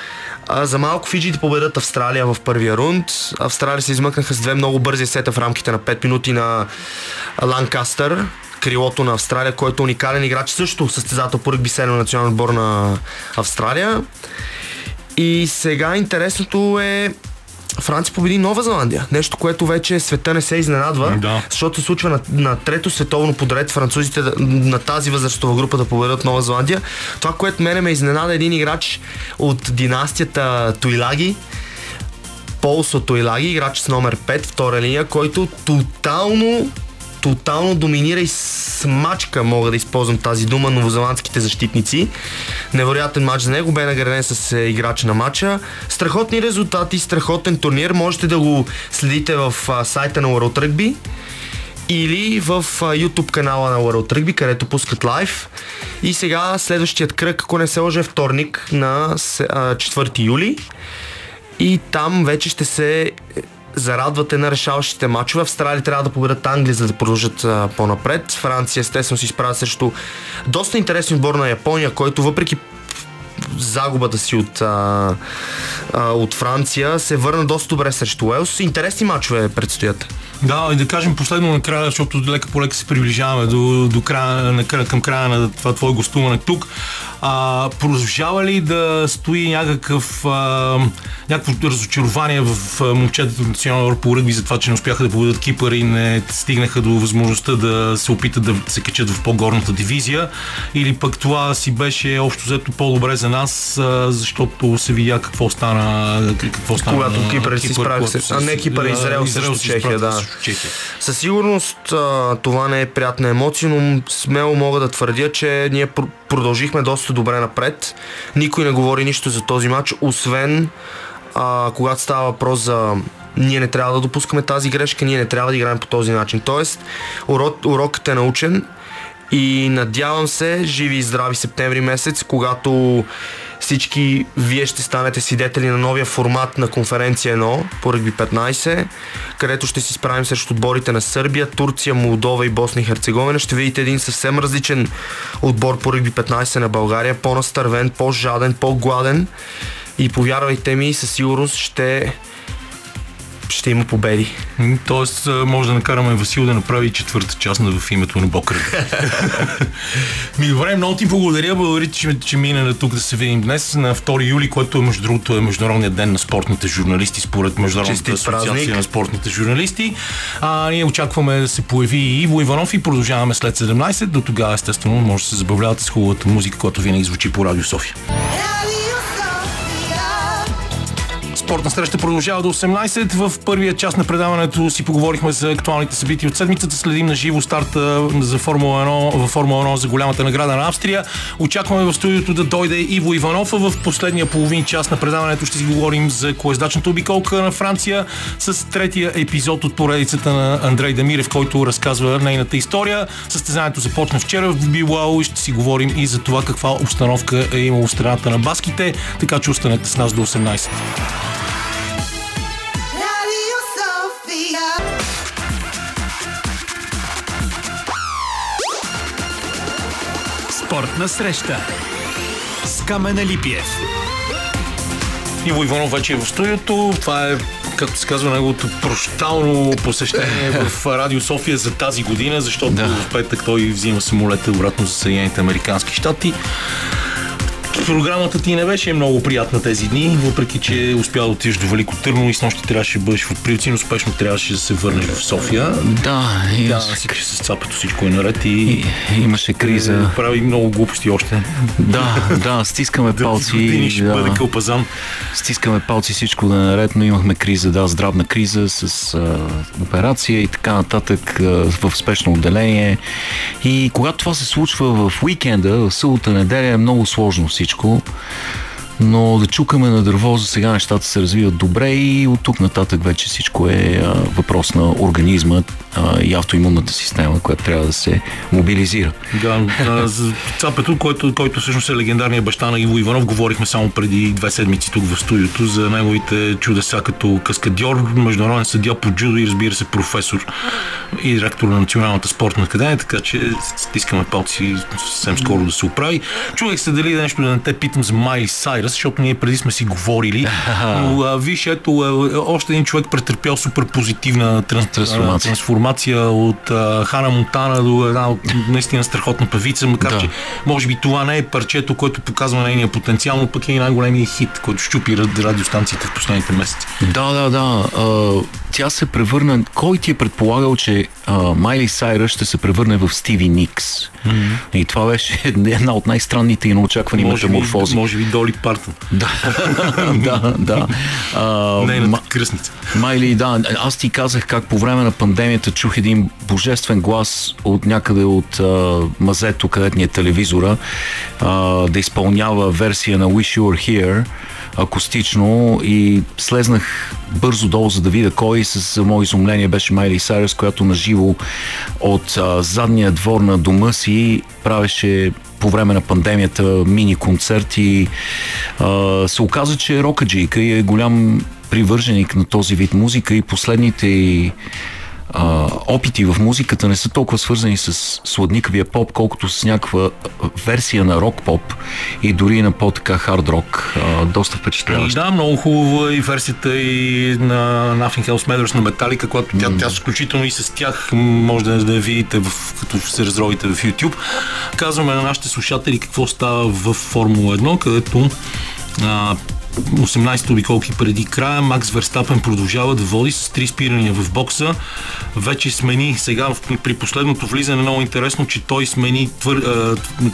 а, за малко Фиджите победат Австралия в първия рунд. Австралия се измъкнаха с две много бързи сета в рамките на 5 минути на Ланкастър, крилото на Австралия, който е уникален играч, също състезател по ръгби 7 национален отбор на Австралия. И сега интересното е Франция победи Нова Зеландия. Нещо, което вече света не се изненадва, да. защото се случва на, на трето световно подред французите на тази възрастова група да победят Нова Зеландия. Това, което мене ме изненада, е един играч от династията Туилаги, Полсо Туилаги, играч с номер 5, втора линия, който тотално тотално доминира и смачка, мога да използвам тази дума, новозеландските защитници. Невероятен матч за него, бе награден с е, играч на матча. Страхотни резултати, страхотен турнир, можете да го следите в сайта на World Rugby или в YouTube канала на World Rugby, където пускат лайв. И сега следващият кръг, ако не се лъжа, е вторник на се- а, 4 юли. И там вече ще се зарадвате на решаващите матчове. Австралия трябва да победат Англия, за да продължат а, по-напред. Франция естествено се изправя срещу доста интересен отбор на Япония, който въпреки загубата си от, а, а, от Франция се върна доста добре срещу Уелс. Интересни матчове предстоят. Да, и да кажем последно накрая, защото лека по лека се приближаваме до, до края, на, към края на това твое гостуване тук. А, продължава ли да стои някакъв, а, някакво разочарование в момчетата от националния отбор по ръгби за това, че не успяха да победят Кипър и не стигнаха до възможността да се опитат да се качат в по-горната дивизия? Или пък това си беше общо взето по-добре за нас, а, защото се видя какво стана, какво стана Когато на Кипър се изправи когато с- а не Кипър, да, Израел срещу се Чехия, да. Чехия. Със сигурност а, това не е приятна емоция, но смело мога да твърдя, че ние пр- продължихме доста добре напред. Никой не говори нищо за този матч, освен а, когато става въпрос за ние не трябва да допускаме тази грешка, ние не трябва да играем по този начин. Тоест, урок, урокът е научен и надявам се, живи и здрави септември месец, когато всички вие ще станете свидетели на новия формат на конференция 1 по ръгби 15, където ще си справим срещу отборите на Сърбия, Турция, Молдова и Босна и Херцеговина. Ще видите един съвсем различен отбор по ръгби 15 на България, по-настървен, по-жаден, по-гладен и повярвайте ми, със сигурност ще ще има победи. Тоест, може да накараме Васил да направи четвърта част на в името на Ръгби. [LAUGHS] Ми, добре, много ти благодаря. Благодаря, че, че мина на тук да се видим днес на 2 юли, който е между другото е Международният ден на спортните журналисти, според Международната Честит асоциация празник. на спортните журналисти. А, ние очакваме да се появи и Иво Иванов и продължаваме след 17. До тогава, естествено, може да се забавлявате с хубавата музика, която винаги звучи по Радио София. Спортна среща продължава до 18. В първия част на предаването си поговорихме за актуалните събития от седмицата. Следим на живо старта за Формула 1, във Формула 1 за голямата награда на Австрия. Очакваме в студиото да дойде Иво Иванов. В последния половин час на предаването ще си говорим за колездачната обиколка на Франция с третия епизод от поредицата на Андрей Дамирев, който разказва нейната история. Състезанието започна вчера в Билао и ще си говорим и за това каква обстановка е имало в страната на баските, така че останете с нас до 18. Спортна среща с Камена Липиев. Иво Иванов вече е в студиото. Това е, както се казва, неговото прощално посещение [LAUGHS] в Радио София за тази година, защото Да. в петък той взима самолета обратно за Съединените Американски щати. Програмата ти не беше много приятна тези дни, въпреки че успя да отидеш до Велико Търново и с нощи трябваше да бъдеш в но успешно трябваше да се върнеш в София. Да, и, Да, всички с цапето, всичко е наред и, имаше криза. прави много глупости още. Да, да, стискаме Дълги години палци. ще бъде Да, кълпазан. стискаме палци всичко да е наред, но имахме криза, да, здравна криза с а, операция и така нататък а, в спешно отделение. И когато това се случва в уикенда, в събота, неделя е много сложно всичко. político Но да чукаме на дърво, за сега нещата се развиват добре и от тук нататък вече всичко е въпрос на организма и автоимунната система, която трябва да се мобилизира. Да, а, за Цапето, който, който всъщност е легендарният баща на Иво Иванов, говорихме само преди две седмици тук в студиото за неговите чудеса като каскадьор, международен съдия по джудо и разбира се професор и директор на Националната спортна академия, така че стискаме палци съвсем скоро да се оправи. Чувах се дали нещо да не те питам за Майли Сайрас, защото ние преди сме си говорили, но а, виж, ето, а, още един човек претърпял супер позитивна транс, Трансформация. трансформация от а, Хана Монтана до една от наистина страхотна певица, макар Да. че може би това не е парчето, което показва нейния потенциал, но пък е и най-големия хит, който щупи рад- радиостанциите в последните месеци. Да, да, да. А, тя се превърна... Кой ти е предполагал, че а, Майли Сайръс ще се превърне в Стиви Никс? Mm-hmm. И това беше една от най-странните и Може би, метаморфози. може би Доли Партън. Да, [LAUGHS] да, да. А, Нейната кръстница. Майли, да, аз ти казах как по време на пандемията чух един божествен глас от някъде от а, мазето, където ни е телевизора, а, да изпълнява версия на Wish You Were Here акустично и слезнах бързо долу, за да видя кой. С мое изумление беше Майли Сайрес, която наживо от а, задния двор на дома си правеше по време на пандемията мини концерти. Се оказа, че е рокаджийка и е голям привърженик на този вид музика и последните а, опити в музиката не са толкова свързани с сладникавия поп, колкото с някаква версия на рок-поп и дори на по-така хард-рок. Доста впечатляващо. Да, много хубава и версията и на Nothing Else Matters на Металика, която тя, тя включително и с тях може да, да я видите, в, като се разровите в YouTube. Казваме на нашите слушатели какво става в Формула 1, където а, 18 обиколки преди края, Макс Верстапен продължава да води с три спирания в бокса. Вече смени сега при последното влизане много интересно, че той смени твър,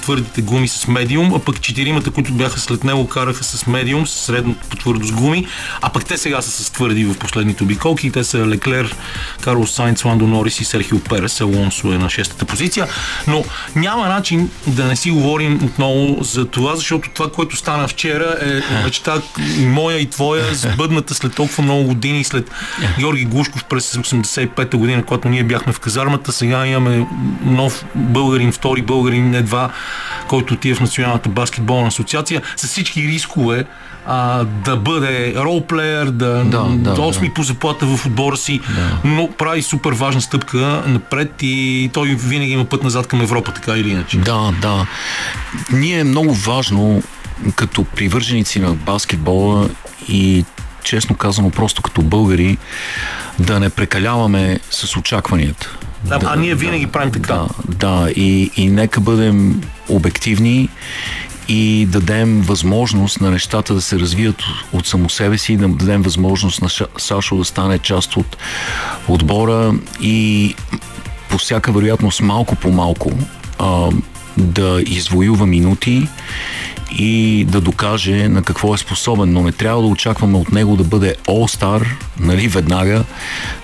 твърдите гуми с медиум, а пък четиримата, които бяха след него, караха с медиум, с средно по твърдост гуми, а пък те сега са с твърди в последните обиколки. Те са Леклер, Карлос Сайнц, Ландо Норис и Серхио Перес. Алонсо е на шестата позиция. Но няма начин да не си говорим отново за това, защото това, което стана вчера е [LAUGHS] мечта и моя и твоя, сбъдната след толкова много години, след Георги Глушков през 85-та година, когато ние бяхме в казармата. Сега имаме нов българин, втори българин, едва, който отива в Националната баскетболна асоциация, с всички рискове а, да бъде ролплеер, да, Да, да, да осми да. по заплата в отбора си, но прави супер важна стъпка напред и той винаги има път назад към Европа, така или иначе. Да, да. Ние е много важно като привърженици на баскетбола и честно казано просто като българи да не прекаляваме с очакванията. Да, а ние винаги правим така. Да, да и, и нека бъдем обективни и дадем възможност на нещата да се развият от само себе си, да дадем възможност на Сашо да стане част от отбора и по всяка вероятност малко по малко а, да извоюва минути и да докаже на какво е способен, но не трябва да очакваме от него да бъде All-Star, нали, веднага.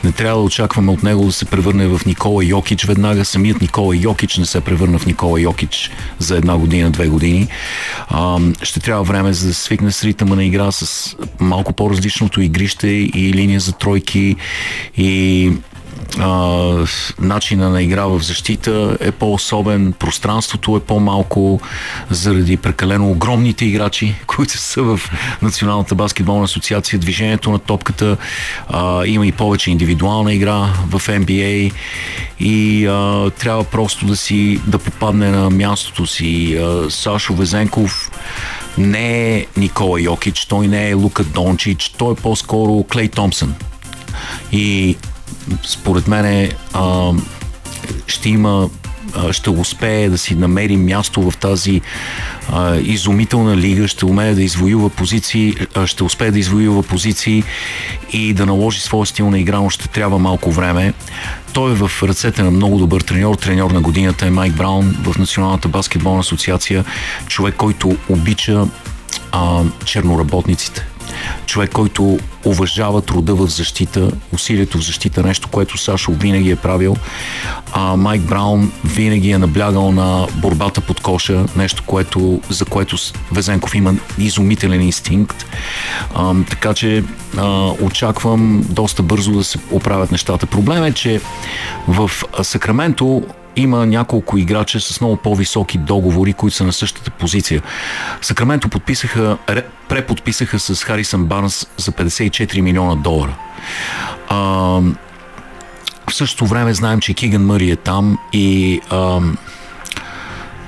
Не трябва да очакваме от него да се превърне в Никола Йокич веднага. Самият Никола Йокич не се превърна в Никола Йокич за една година, две години. А, ще трябва време за да свикне с ритъма на игра, с малко по-различното игрище и линия за тройки и а, начина на игра в защита е по-особен, пространството е по-малко заради прекалено огромните играчи, [LAUGHS] които са в Националната баскетболна асоциация, движението на топката, а, има и повече индивидуална игра в NBA и а, трябва просто да си да попадне на мястото си. А, Сашо Везенков не е Никола Йокич, той не е Лука Дончич, той е по-скоро Клей Томпсън. И според мен а, ще има ще успее да си намери място в тази а, изумителна лига, ще умее да извоюва позиции, а, ще успее да извоюва позиции и да наложи своя стил на игра, но ще трябва малко време. Той е в ръцете на много добър треньор. Треньор на годината е Майк Браун в Националната баскетболна асоциация. Човек, който обича а, черноработниците човек, който уважава труда в защита, усилието в защита, нещо, което Сашо винаги е правил. А Майк Браун винаги е наблягал на борбата под коша, нещо, което, за което Везенков има изумителен инстинкт. А, така че а, очаквам доста бързо да се оправят нещата. Проблем е, че в Сакраменто има няколко играча с много по-високи договори, които са на същата позиция. Сакраменто подписаха, ре- преподписаха с Харисън Барнс за 54 милиона долара. А, в същото време знаем, че Киган Мъри е там и а,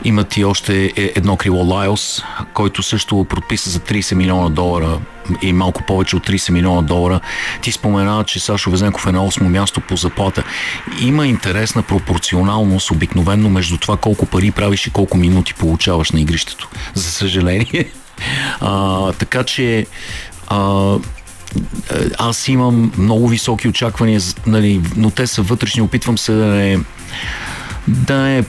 имат и още е- едно крило Лайлс, който също подписа за 30 милиона долара и малко повече от 30 милиона долара. Ти спомена, че Сашо Везенков е на 8 място по заплата. Има интересна пропорционалност обикновенно между това колко пари правиш и колко минути получаваш на игрището. За съжаление. А, така че а, аз имам много високи очаквания, нали, но те са вътрешни. Опитвам се да не, да не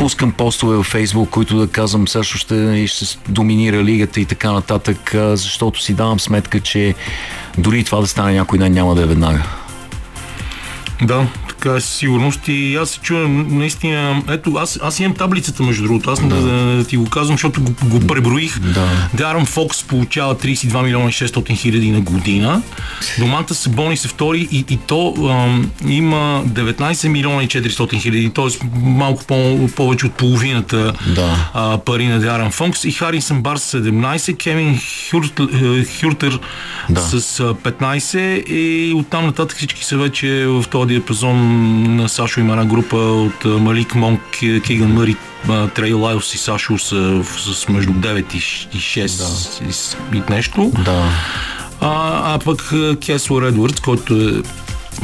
пускам постове във Фейсбук, които да казвам също ще, ще доминира лигата и така нататък, защото си давам сметка, че дори това да стане някой ден няма да е веднага. Да, така със сигурност. И аз се чувам наистина. Ето, аз, аз имам таблицата, между другото. Аз да. Да, да ти го казвам, защото го, го преброих. Да. Дарън Фокс получава 32 милиона и 600 хиляди на година. Доманта Сабони са втори и, и то ам, има 19 милиона и 400 хиляди, т.е. малко по, повече от половината Да. а, пари на Дарън Фокс и Харисън Барс 17, Кевин Хюртер, е, Хюртер Да. с а, 15 и оттам нататък всички са вече в този диапазон на Сашо има една група от Малик Монк, Ки- Киган Мъри, а, Трей Лайлс и Сашо са с между 9 и ш- и 6 и, с- и нещо. Да. А, а пък а, Кеслер Едвардс, който е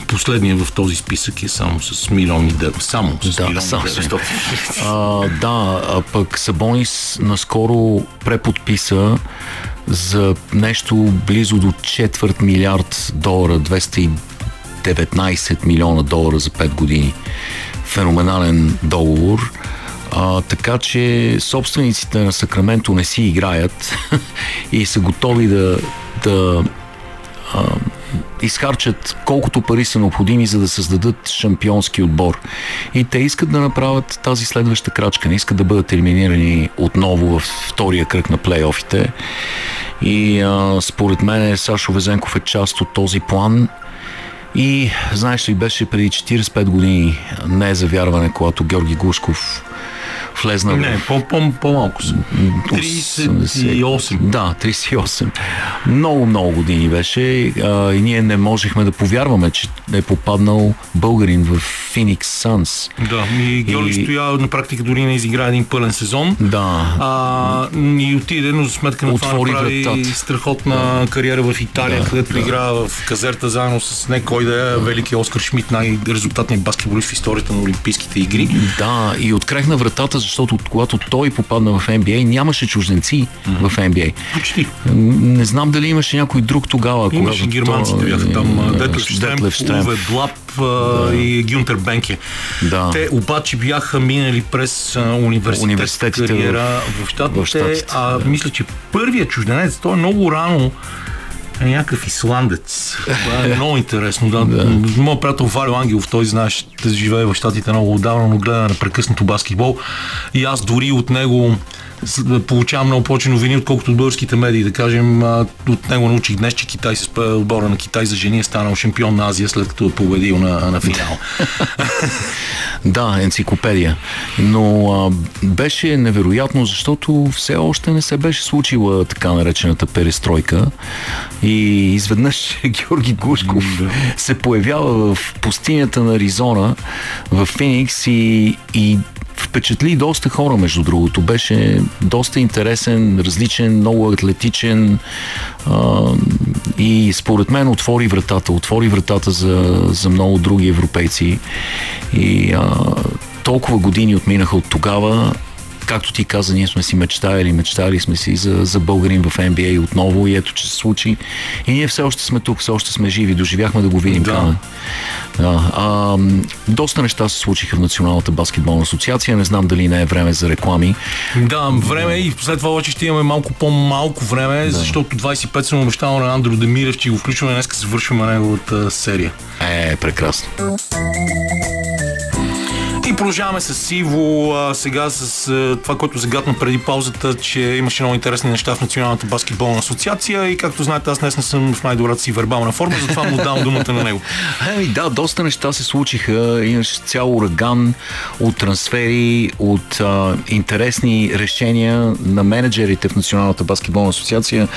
последния в този списък е само с милиони дев. Само с Да, милиони само с 900. А, да, а пък Сабонис наскоро преподписа за нещо близо до четвърт милиард долара, 219 милиона долара за 5 години. Феноменален договор. А, така че собствениците на Сакраменто не си играят [LAUGHS] и са готови да, да изхарчат колкото пари са необходими, за да създадат шампионски отбор. И те искат да направят тази следваща крачка. Не искат да бъдат елиминирани отново в втория кръг на плейофите. И а, според мен Сашо Везенков е част от този план. И знаеш ли, беше преди 45 години не е завярване, когато Георги Гушков влезна Не, в по, по-малко са. 38. да, 38. Много, много години беше а, и ние не можехме да повярваме, че е попаднал българин в Phoenix Suns. Да, и Георги И- Стоя на практика дори не изигра един пълен сезон. Да, А, и отиде, но за сметка на това Отвори направи вратата. страхотна кариера в Италия, Да, където да. игра в казерта заедно с не кой да е велики Оскар Шмидт, най-резултатният баскетболист в историята на Олимпийските игри. да, и открехна вратата, защото от- когато той попадна в NBA, нямаше чужденци в NBA. Почти. Не знам дали имаше някой друг тогава. Имаше германците бяха там. да, Детлев Штрем. Уве Блап а, и Гюнтер Бенке. Да. Те обаче бяха минали през университет Университетите кариера в, щатите, в Щатите, а мисля, че първият чужденец, той е много рано е някакъв исландец. Това е много интересно. Да. да. Моят приятел Валио Ангелов, той знаеш, живее в Щатите много отдавна, но гледа непрекъснато баскетбол. И аз дори от него получавам много повече новини, отколкото от българските медии. Да кажем, от него научих днес, че Китай с отбора на Китай за жени е станал шампион на Азия, след като е победил на, на финал. [LAUGHS] Да, енциклопедия. Но а, беше невероятно, защото все още не се беше случила така наречената перестройка. И изведнъж [LAUGHS] Георги Гушков се появява в пустинята на Аризона, в Феникс и, и впечатли доста хора, между другото. Беше доста интересен, различен, много атлетичен а, и според мен отвори вратата. Отвори вратата за, за много други европейци. И а, толкова години отминаха от тогава. Както ти каза, ние сме си мечтали, мечтали сме си за, за българин в NBA отново и ето, че се случи. И ние все още сме тук, все още сме живи, доживяхме да го видим. Да. Да, а, доста неща се случиха в Националната баскетболна асоциация. Не знам дали не е време за реклами. Да, време е и след това обаче ще имаме малко по-малко време, да. защото 25 съм обещал на Андро Демирев, че го включваме днес, завършваме неговата серия. Е, прекрасно. И продължаваме с Иво, а, сега с а, това, което загадна преди паузата, че имаше много интересни неща в Националната баскетболна асоциация и както знаете, аз днес не съм в най-добрата си вербална форма, затова му давам думата на него. Еми [LAUGHS] да, доста неща се случиха. Имаше цял ураган от трансфери, от а, интересни решения на менеджерите в Националната баскетболна асоциация.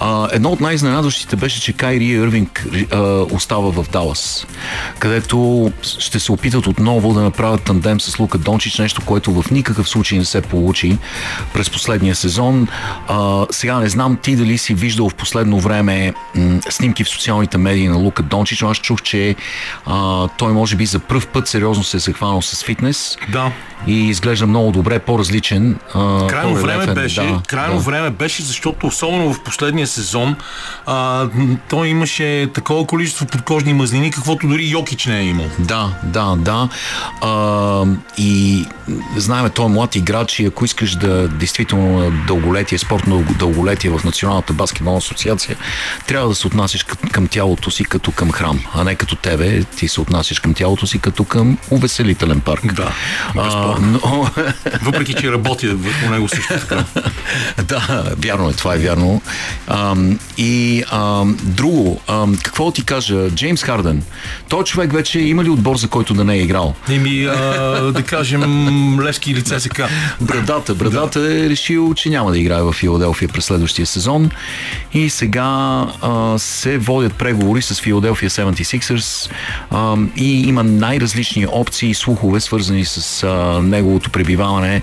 А, едно от най-изненадващите беше, че Кайри Ирвинг а, остава в Далас, където ще се опитат отново да направят тандем с Лука Дончич, нещо, което в никакъв случай не се получи през последния сезон. А, сега не знам ти дали си виждал в последно време м, снимки в социалните медии на Лука Дончич, но аз чух, че а, той може би за първ път сериозно се е захванал с фитнес Да. и изглежда много добре, по-различен. а, Крайно време по-релефен. беше, Да, крайно да. време беше, защото особено в последния сезон а, той имаше такова количество подкожни мазнини, каквото дори Йокич не е имал. Да, да, да. А, и знаем, той е млад играч и ако искаш да действително дълголетие, спортно дълголетие в Националната баскетболна асоциация, трябва да се отнасяш към, тялото си като към храм, а не като тебе. Ти се отнасяш към тялото си като към увеселителен парк. Да, а, но, [LAUGHS] Въпреки, че работя върху него също така. [LAUGHS] да, вярно е, това е вярно. Ам, и ам, друго, ам, какво ти кажа, Джеймс Харден, той човек вече има ли отбор, за който да не е играл? Еми, а, да кажем, Левски или ЦСК. Брадата. Брадата е решил, че няма да играе в Филаделфия през следващия сезон и сега а, се водят преговори с Филаделфия 76ers а, и има най-различни опции и слухове, свързани с а, неговото пребиваване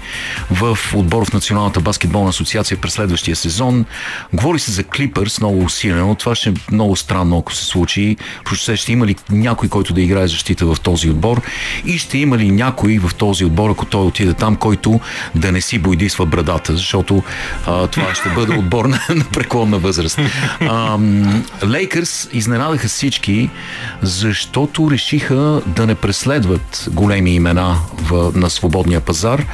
в отбор в Националната баскетболна асоциация през следващия сезон. Говори се за Клипърс много усилено. Това ще е много странно, ако се случи. Прочете, ще има ли някой, който да играе защита в този отбор и ще има ли някой в този отбор, ако той отиде там, който да не си бойдисва брадата, защото а, това ще бъде отбор [LAUGHS] на, на преклонна възраст. Лейкърс изненадаха всички, защото решиха да не преследват големи имена в, на свободния пазар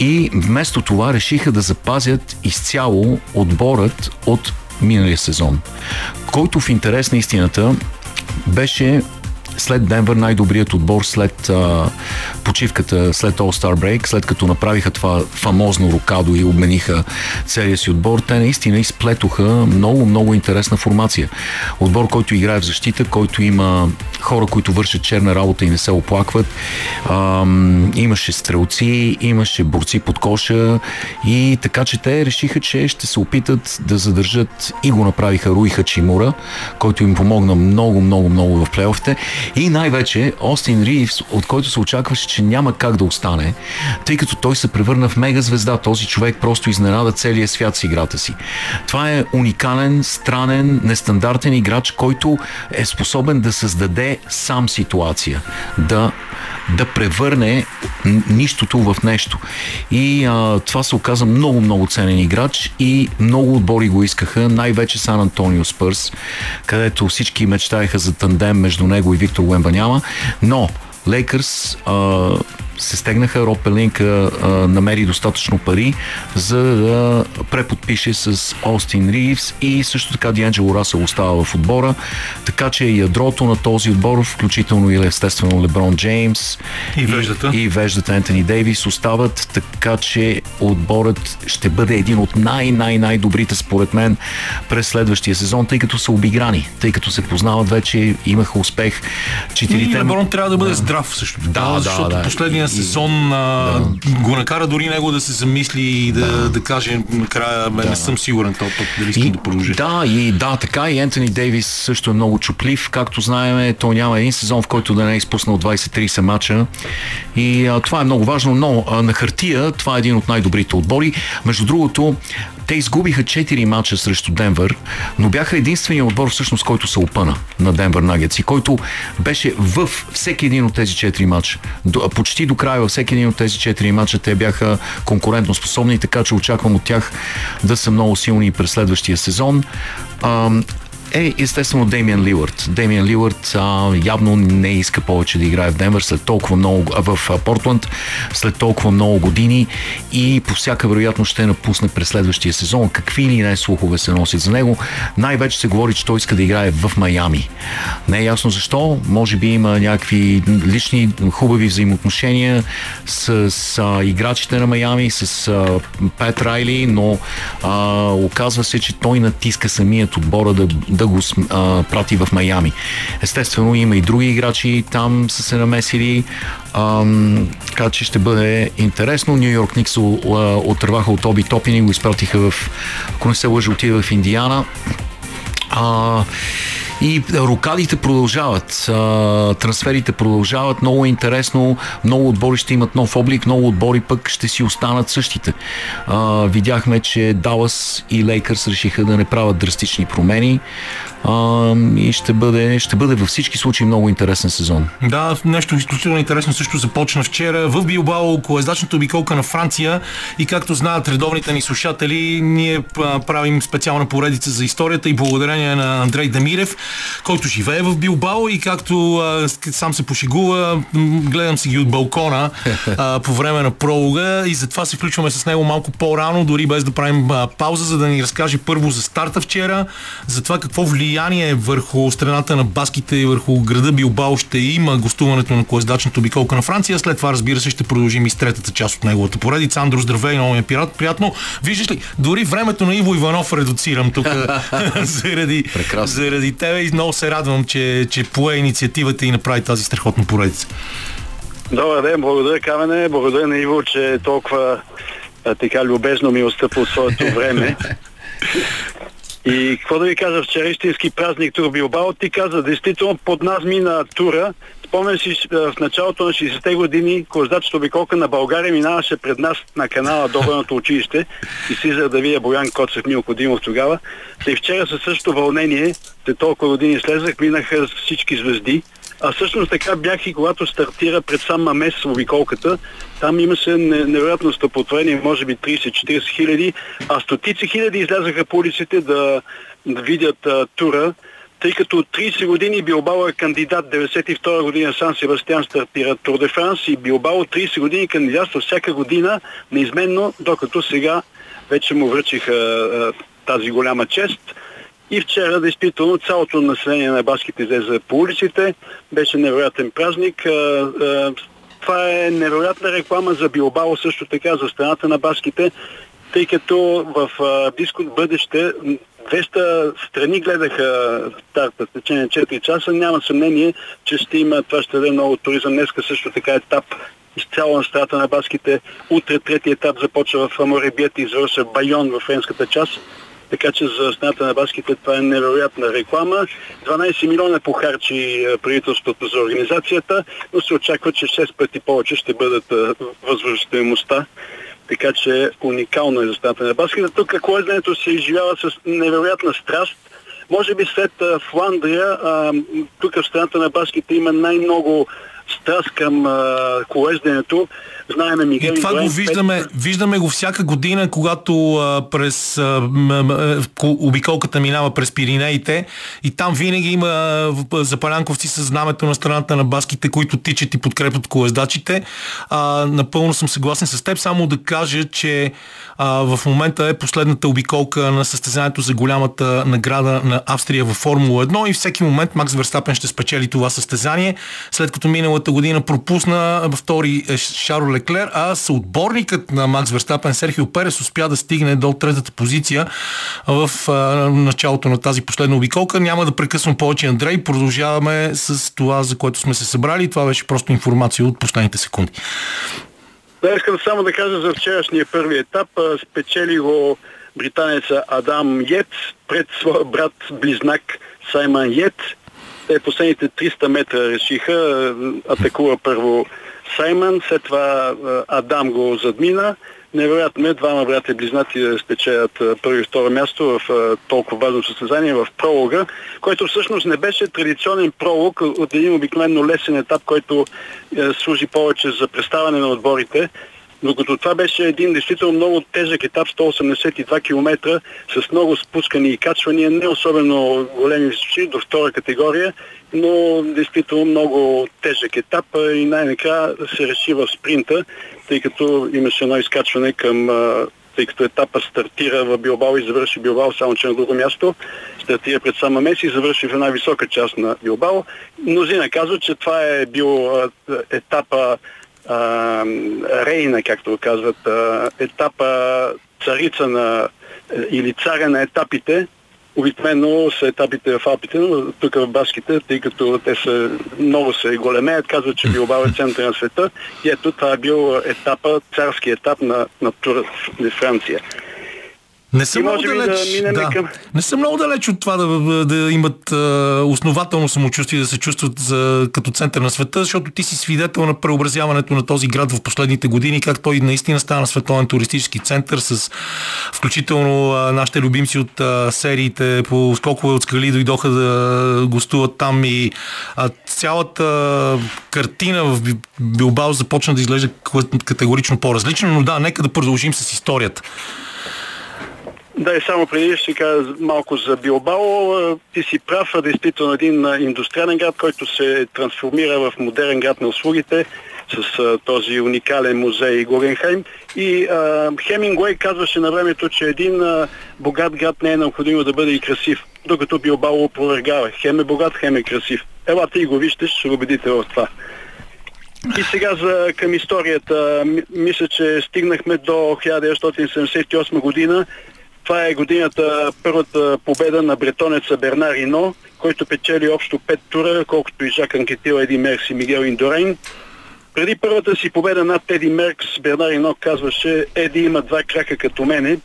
и вместо това решиха да запазят изцяло отборът от миналия сезон, който в интерес на истината беше след Денвър най-добрият отбор след а, почивката, след All-Star Break, след като направиха това фамозно рокадо и обмениха целия си отбор, те наистина изплетоха много, много интересна формация. Отбор, който играе в защита, който има хора, които вършат черна работа и не се оплакват. Ам, имаше стрелци, имаше борци под коша и така, че те решиха, че ще се опитат да задържат и го направиха Руи Хачимура, който им помогна много, много, много в плейофите. И най-вече Остин Ривс, от който се очакваше, че няма как да остане, тъй като той се превърна в мега звезда. Този човек просто изненада целия свят с играта си. Това е уникален, странен, нестандартен играч, който е способен да създаде сам ситуация. Да да превърне нищото в нещо. И а, това се оказа много, много ценен играч и много отбори го искаха, най-вече Сан Антонио Спърс, където всички мечтаеха за тандем между него и Виктор Уембаняма, но Лейкърс а, се стегнаха, Роб Пелинка а, намери достатъчно пари, за да преподпише с Остин Ривс и също така Дианджело Расъл остава в отбора, така че ядрото на този отбор, включително и естествено Леброн Джеймс И веждата. и, и веждата Ентони Дейвис остават, така че отборът ще бъде един от най-най-най-добрите според мен през следващия сезон, тъй като са обиграни, тъй като се познават вече, имаха успех. И Четирите... Леброн трябва да бъде здрав също. така, Да, да, защото да. последния И- сезон а, го накара дори него да се замисли и да, да. каже накрая, бе, не съм сигурен този път дали искам да продължи. Да, и да, така и Ентони Дейвис също е много чуплив. Както знаем, той няма един сезон, в който да не е изпуснал 20-30 мача. И а, това е много важно, но а, на хартия това е един от най-добрите отбори. Между другото, те изгубиха 4 мача срещу Денвър, но бяха единствения отбор всъщност, който се опъна на Денвър Нагетс и който беше в всеки един от тези 4 мача. До, почти до края във всеки един от тези 4 мача те бяха конкурентно способни, така че очаквам от тях да са много силни и през следващия сезон. Е естествено Демиан Лилърд. Демиан Лилърд а, явно не иска повече да играе в Денвър след толкова много, а, в Портланд след толкова много години и по всяка вероятност ще напусне през следващия сезон. Какви ли не слухове се носят за него. Най-вече се говори, че той иска да играе в Майами. Не е ясно защо. Може би има някакви лични хубави взаимоотношения с, с а, играчите на Майами, с а, Пет Райли, но а, оказва се, че той натиска самият отбора да, да го а, прати в Майами. Естествено, има и други играчи там са се намесили, ам, така че ще бъде интересно. Нью Йорк Никс а, отърваха от Оби Топин и го изпратиха в, ако не се лъжа, отиде в Индиана. А, И рокадите продължават, трансферите продължават, много е интересно, много отбори ще имат нов облик, много отбори пък ще си останат същите. Видяхме, че Далас и Лейкърс решиха да не правят драстични промени. И ще бъде, ще бъде във всички случаи много интересен сезон. Да, нещо изключително интересно също започна вчера. В Билбао, колездачната обиколка на Франция. И както знаят редовните ни слушатели, ние правим специална поредица за историята и благодарение на Андрей Демирев, който живее в Билбао и както а, сам се пошегува, гледам си ги от балкона [LAUGHS] а, по време на пролога и затова се включваме с него малко по-рано, дори без да правим а, пауза, за да ни разкаже първо за старта вчера, за това какво влияние върху страната на баските и върху града Билбао ще има гостуването на колездачната обиколка на Франция. След това, разбира се, ще продължим и с третата част от неговата поредица. Андро, здравей, ми е пират, приятно. Виждаш ли, дори времето на Иво Иванов редуцирам тук [LAUGHS] [LAUGHS] заради, Прекрасно. заради тебе и много се радвам, че, че пое инициативата и направи тази страхотна поредица. Добър ден, благодаря Камене, благодаря на Иво, че толкова а, така любезно ми отстъпва от своето време. [LAUGHS] И какво да ви кажа, вчера истински празник Билбао, ти каза, действително под нас мина тура. Спомням си в началото на 60-те години, колездачната обиколка на България минаваше пред нас на канала Добреното училище и си за да видя Боян Коцев, Милко Димов тогава. Та и вчера със същото вълнение, те толкова години слезах, минаха всички звезди. А всъщност така бях и когато стартира пред сам Мамес в обиколката. Там имаше не- невероятно стъпотворение, може би 30-40 хиляди, а стотици хиляди излязаха по улиците да, да видят а, тура, тъй като от 30 години Билбао е кандидат, 92 година Сан Себастьян стартира Тур де Франс и Билбао 30 години кандидатства всяка година неизменно, докато сега вече му връчиха тази голяма чест. И вчера, действително, цялото население на баските излезе по улиците. Беше невероятен празник. Това е невероятна реклама за Билбао, също така за страната на баските, тъй като в близко бъдеще 200 страни гледаха старта в течение на 4 часа. Няма съмнение, че ще има, това ще даде много туризъм. Днеска също така етап изцяло на страната на баските. Утре трети етап започва в Аморебият и завършва Байон в френската част. Така че за страната на баските това е невероятна реклама. 12 милиона похарчи е, правителството за организацията, но се очаква, че 6 пъти повече ще бъдат е, възвръщаемостта. Така че уникално е за страната на баскета. Тук колезденето се изживява с невероятна страст. Може би след а, Фландрия, а, тук в страната на баските има най-много страст към а, колезденето. Знаеме Мигел И това го Индуен, виждаме, пет- виждаме го всяка година, когато а, през а, м, ко- обиколката минава през Пиринеите. И там винаги има запалянковци с знамето на страната на баските, които тичат и подкрепят колездачите. А, напълно съм съгласен с теб, само да кажа, че а, в момента е последната обиколка на състезанието за голямата награда на Австрия във Формула 1 и всеки момент Макс Верстапен ще спечели това състезание, след като миналата година пропусна втори е Шарл Леклер, а съотборникът на Макс Верстапен Серхио Перес успя да стигне до третата позиция в началото на тази последна обиколка. Няма да прекъсвам повече Андрей, продължаваме с това, за което сме се събрали. Това беше просто информация от последните секунди. Да, искам само да кажа за вчерашния първи етап. Спечели го британеца Адам Йет пред своя брат близнак Саймън Йет. Те последните 300 метра решиха. Атакува първо Саймън, след това Адам го задмина. Невероятно е двама брати близнаци да спечелят а, първо и второ място в толкова важно състезание в пролога, който всъщност не беше традиционен пролог от един обикновено лесен етап, който е, служи повече за представяне на отборите. Докато това беше един действително много тежък етап, 182 км, с много спускани и качвания, не особено големи височини до втора категория, но действително много тежък етап и най-накрая се реши в спринта, тъй като имаше едно изкачване към тъй като етапа стартира в Билбао и завърши Билбао, само че на друго място. Стартира пред сама Меси и завърши в една висока част на Билбао. Мнозина казват, че това е бил етапа а, Рейна, както казват, а, етапа царица на или царя на етапите, Обикновено са етапите в Алпите, но тук в Баските, тъй като те са много се големеят, казват, че Билбао е центъра на света. И ето това е бил етапа, царски етап на, на Тур de Франция. Не съм И много да далеч. минем да. към- Не съм много далеч от това да, да имат а, основателно самочувствие, да се чувстват за, като център на света, защото ти си свидетел на преобразяването на този град в последните години, как той наистина стана световен туристически център, с включително а, нашите любимци от а, сериите по скокове от скали дойдоха да гостуват там и а, цялата картина в Би- Билбао започна да изглежда категорично по-различно, но да, нека да продължим с историята. Да, и само преди ще кажа малко за Билбао. Ти си прав, действително един индустриален град, който се трансформира в модерен град на услугите с а, този уникален музей Гугенхайм. И а, Хемингуей казваше на времето, че един а, богат град не е необходимо да бъде и красив, докато Билбао опровергава. Хем е богат, хем е красив. Елате и го вижте, ще се убедите в това. И сега за, към историята. Мисля, че стигнахме до 1978 година. Това е годината, първата победа на бретонеца Бернар Ино, който печели общо 5 тура, колкото и Жак Анкетил, Еди Меркс и Мигел Индорейн. Преди първата си победа над Еди Меркс, Бернар Ино казваше, Еди има два крака като мене.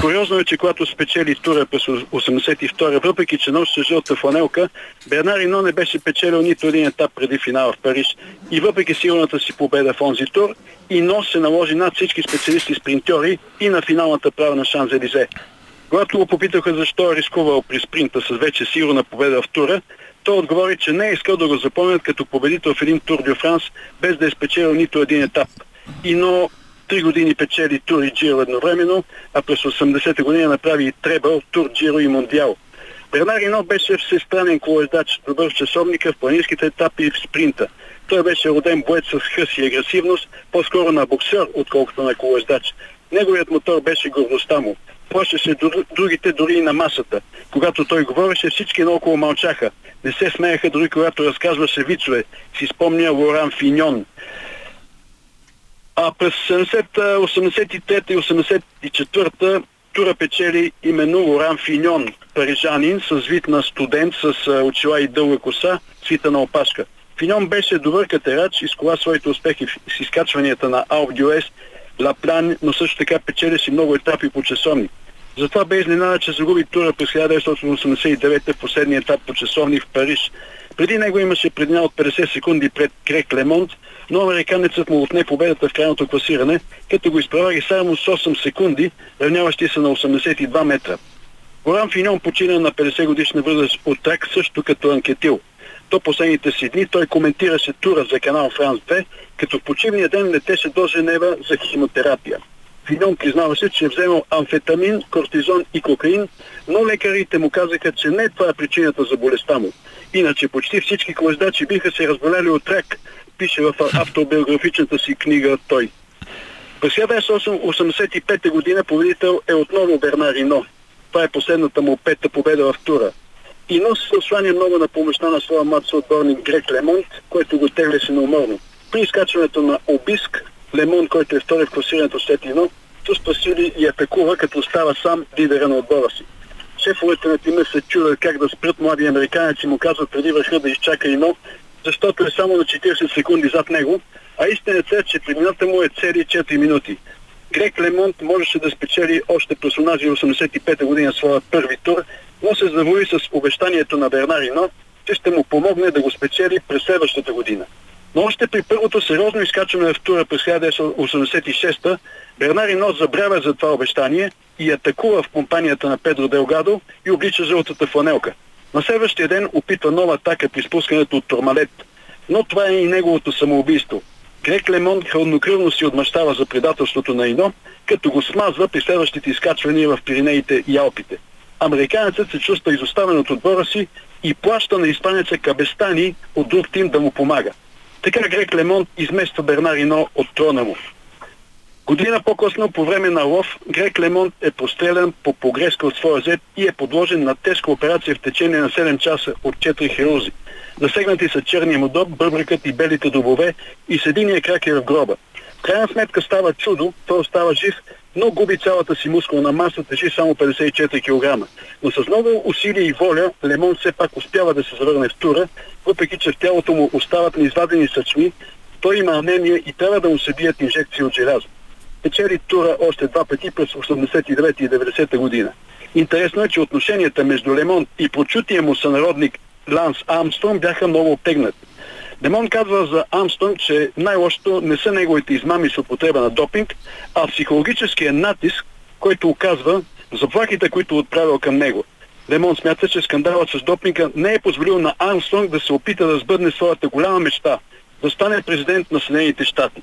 Куриозно е, че когато спечели тура през 82 въпреки че носеше жълта фланелка, Бернар Ино не беше печелил нито един етап преди финала в Париж. И въпреки силната си победа в онзи тур, Ино се наложи над всички специалисти спринтьори и на финалната права на Шанзелизе. Когато го попитаха защо е рискувал при спринта с вече сигурна победа в тура, той отговори, че не е искал да го запомнят като победител в един тур дю Франс, без да е спечелил нито един етап. Ино три години печели тур и Джиро едновременно, а през 80-те години направи и Требъл, тур, Джиро и Мондиал. Бернар Ино беше всестранен колоездач, добър часовника, в планинските етапи и в спринта. Той беше роден боец с хъс и агресивност, по-скоро на боксер, отколкото на колоездач. Неговият мотор беше гордостта му. Плащаше дру- другите дори и на масата. Когато той говореше, всички наоколо мълчаха. Не се смееха дори когато разказваше вицове. Си спомня Лоран Финьон. А през 70, 83 и 84 тура печели именно Лоран Финьон, парижанин с вид на студент с очила и дълга коса, свита на опашка. Финьон беше добър катерач и скола своите успехи с изкачванията на Алп Дюес, Лаплан, но също така печелеше много етапи по часовник. Затова бе изненада, че загуби тура през 1989 в последния етап по часовник в Париж. Преди него имаше предня от 50 секунди пред Крек Лемонт, но американецът му отне победата в крайното класиране, като го изпревари само с 8 секунди, равняващи се на 82 метра. Горан Финьон почина на 50 годишна възраст от рак, също като анкетил. До последните си дни той коментираше тура за канал Франс 2, като в почивния ден летеше до Женева за химиотерапия. Финьон признаваше, че е вземал амфетамин, кортизон и кокаин, но лекарите му казаха, че не това е причината за болестта му. Иначе почти всички колездачи биха се разболяли от рак, пише в автобиографичната си книга той. През 1985 година победител е отново Бернар Ино. Това е последната му пета победа в тура. Ино се осланя много на помощта на своя млад съотборник Грек Лемонт, който го теглеше неуморно. При изкачването на Обиск, Лемонт, който е втори в класирането след Ино, то спасили и атакува, като става сам лидера на отбора си. Шефовете на тима се чудят как да спрат млади американец и му казват преди върха да изчака Ино, защото е само на 40 секунди зад него, а истината е, че премината му е цели 4 минути. Грек Лемонт можеше да спечели още през онази 85 година своя първи тур, но се завои с обещанието на Бернар Ино, че ще му помогне да го спечели през следващата година. Но още при първото сериозно изкачване в тура през 1986 Бернар Ино забравя за това обещание и атакува в компанията на Педро Делгадо и облича жълтата фланелка. На следващия ден опитва нова атака при спускането от Тормалет, но това е и неговото самоубийство. Грек Лемон хладнокръвно си отмъщава за предателството на Ино, като го смазва при следващите изкачвания в Пиринеите и Алпите. Американецът се чувства изоставен от отбора си и плаща на испанеца Кабестани от друг тим да му помага. Така Грек Лемон измества Бернар Ино от трона му. Година по-късно, по време на лов, Грек Лемонт е пострелян по погрешка от своя зет и е подложен на тежка операция в течение на 7 часа от 4 хирурзи. Засегнати са черния му доб, бъбрикът и белите дробове и с единия крак е в гроба. Крайна сметка става чудо, той остава жив, но губи цялата си мускулна маса, тежи само 54 кг. Но с много усилие и воля Лемон все пак успява да се завърне в тура, въпреки че в тялото му остават неизвадени съчми, той има анемия и трябва да му се бият инжекции от желязо. спечели тура още два пъти през 89 и 90 година. Интересно е, че отношенията между Лемон и прочутия му сънародник Ланс Армстронг бяха много обтегнати. Демон казва за Армстронг, че най-лошото не са неговите измами с употреба на допинг, а психологическия натиск, който оказва заплахите, които отправил към него. Демон смята, че скандалът с допинга не е позволил на Армстронг да се опита да сбъдне своята голяма мечта да стане президент на Съединените щати.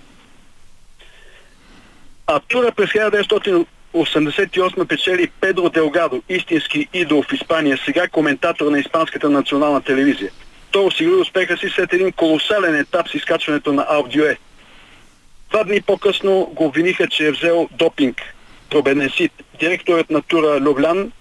А тура през 1988 печели Педро Делгадо, истински идол в Испания, сега коментатор на Испанската национална телевизия. Той осигури успеха си след един колосален етап с изкачването на Аудиоe. Два дни по-късно го обвиниха, че е взел допинг. Пробенесит. Директорът на тура Люблян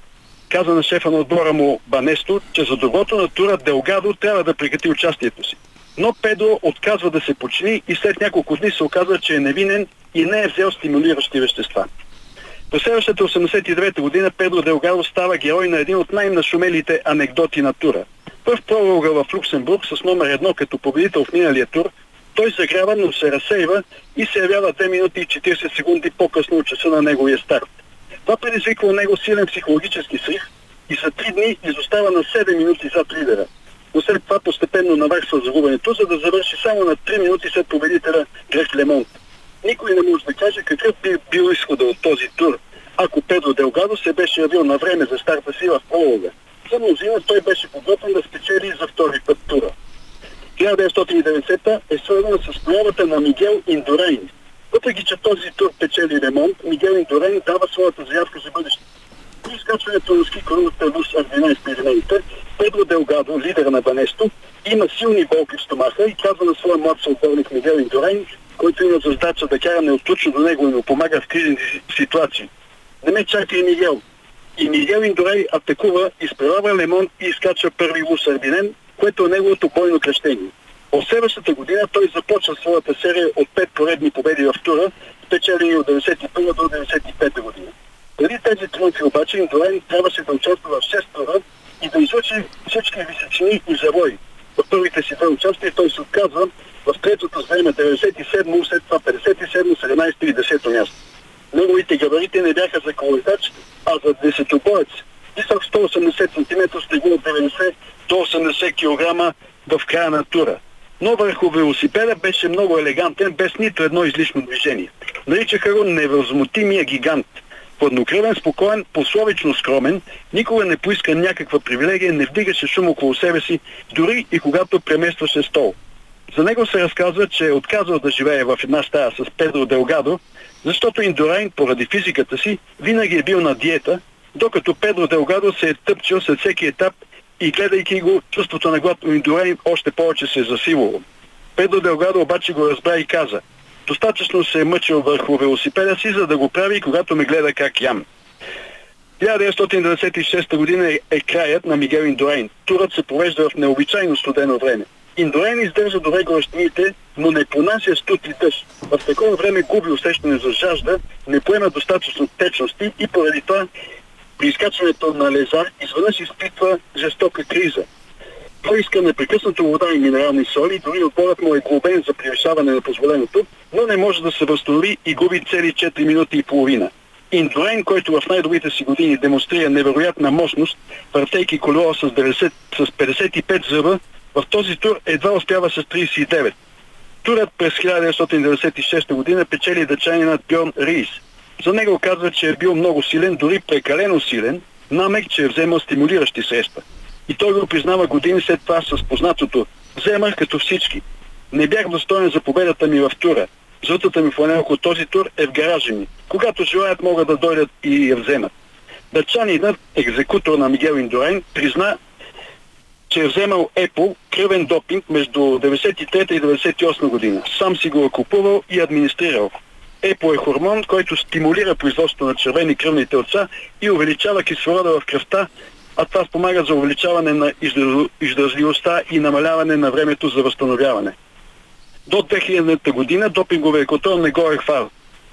каза на шефа на отбора му Банесто, че за доброто на тура Делгадо трябва да прекрати участието си. Но Педро отказва да се почини и след няколко дни се оказва, че е невинен и не е взел стимулиращи вещества. През следващата 89 година Педро Делгадо става герой на един от най-нашумелите анекдоти на тура. В пролога в Люксембург с номер едно като победител в миналия тур, той загрява, но се разсейва и се явява 2 минути и 40 секунди по-късно от часа на неговия старт. Това предизвиква у него силен психологически срив и за 3 дни изостава на 7 минути зад лидера. Но след това постепенно наваксва загубенето, за да завърши само на 3 минути след победителя Грех Лемонт. Никой не може да каже какъв би бил изхода от този тур, ако Педро Делгадо се беше явил на време за старта си в пролога. За мнозина той беше подготвен да спечели за втори път тура. 1990 е свързана с появата на Мигел Индорейн. Въпреки, че този тур печели ремонт, Мигел Индорейн дава своята заявка за бъдеще. При изкачването на ски коруната Лус Ардина из Пиренеите, Педро Делгадо, лидера на Банесто, има силни болки в стомаха и казва на своя млад съотборник Мигел Индорейн, който има за задача да кара неотлучно до него и му помага в кризни ситуации. Не ме чакай, Мигел. И Мигел Индорей атакува, изпреварва Лемон и изкачва първи Лус Ардинен, което е неговото бойно кръщение. От следващата година той започва своята серия от пет поредни победи в тура, спечелени от 91 до 95 година. Преди тези триумфи обаче Индорен трябваше да участва в 6 тура и да излучи всички височини и завои. В първите си две участия той се отказва в третото време 97, след това 57, 17 и 10 място. Неговите габарити не бяха за колоизач, а за десетобоец. Висок 180 см, стегу от 90 до 80 кг в края на тура. Но върху велосипеда беше много елегантен, без нито едно излишно движение. Наричаха го невъзмутимия гигант. Хладнокръвен, спокоен, пословично скромен, никога не поиска някаква привилегия, не вдигаше шум около себе си, дори и когато преместваше стол. За него се разказва, че е отказал да живее в една стая с Педро Делгадо, защото Индорайн, поради физиката си, винаги е бил на диета, докато Педро Делгадо се е тъпчил след всеки етап и гледайки го, чувството на глад у Индорайн още повече се е засилало. Педро Делгадо обаче го разбра и каза Достатъчно се е мъчил върху велосипеда си, за да го прави, когато ме гледа как ям. 1996 година е, е краят на Мигел Индорайн. Турът се провежда в необичайно студено време. Индорайн издържа добре горещините, но не понася студ и дъжд. В такова време губи усещане за жажда, не поема достатъчно течности и поради това при изкачването на леза изведнъж изпитва жестока криза. Той иска непрекъснато вода и минерални соли, дори отборът му е глобен за превишаване на позволеното, но не може да се възстанови и губи цели 4 минути и половина. Индорен, който в най-добрите си години демонстрира невероятна мощност, въртейки колело с, 90, с 55 зъба, в този тур едва успява с 39. Турът през 1996 година печели дъчанинът Бьорн Рис. За него казва, че е бил много силен, дори прекалено силен, намек, че е вземал стимулиращи средства. И той го признава години след това с познатото. Вземах като всички. Не бях достоен за победата ми в тура. Жълтата ми фланелка от този тур е в гаража ми. Когато желаят, могат да дойдат и я вземат. Дъчанинът, екзекутор на Мигел Индорен, призна, че е вземал ЕПО, кръвен допинг между 93 и 98 година. Сам си го е купувал и администрирал. ЕПО е хормон, който стимулира производството на червени кръвни телца и увеличава кислорода в кръвта, а това спомага за увеличаване на издържливостта и намаляване на времето за възстановяване. До 2000 година допинговия контрол не го е хвал.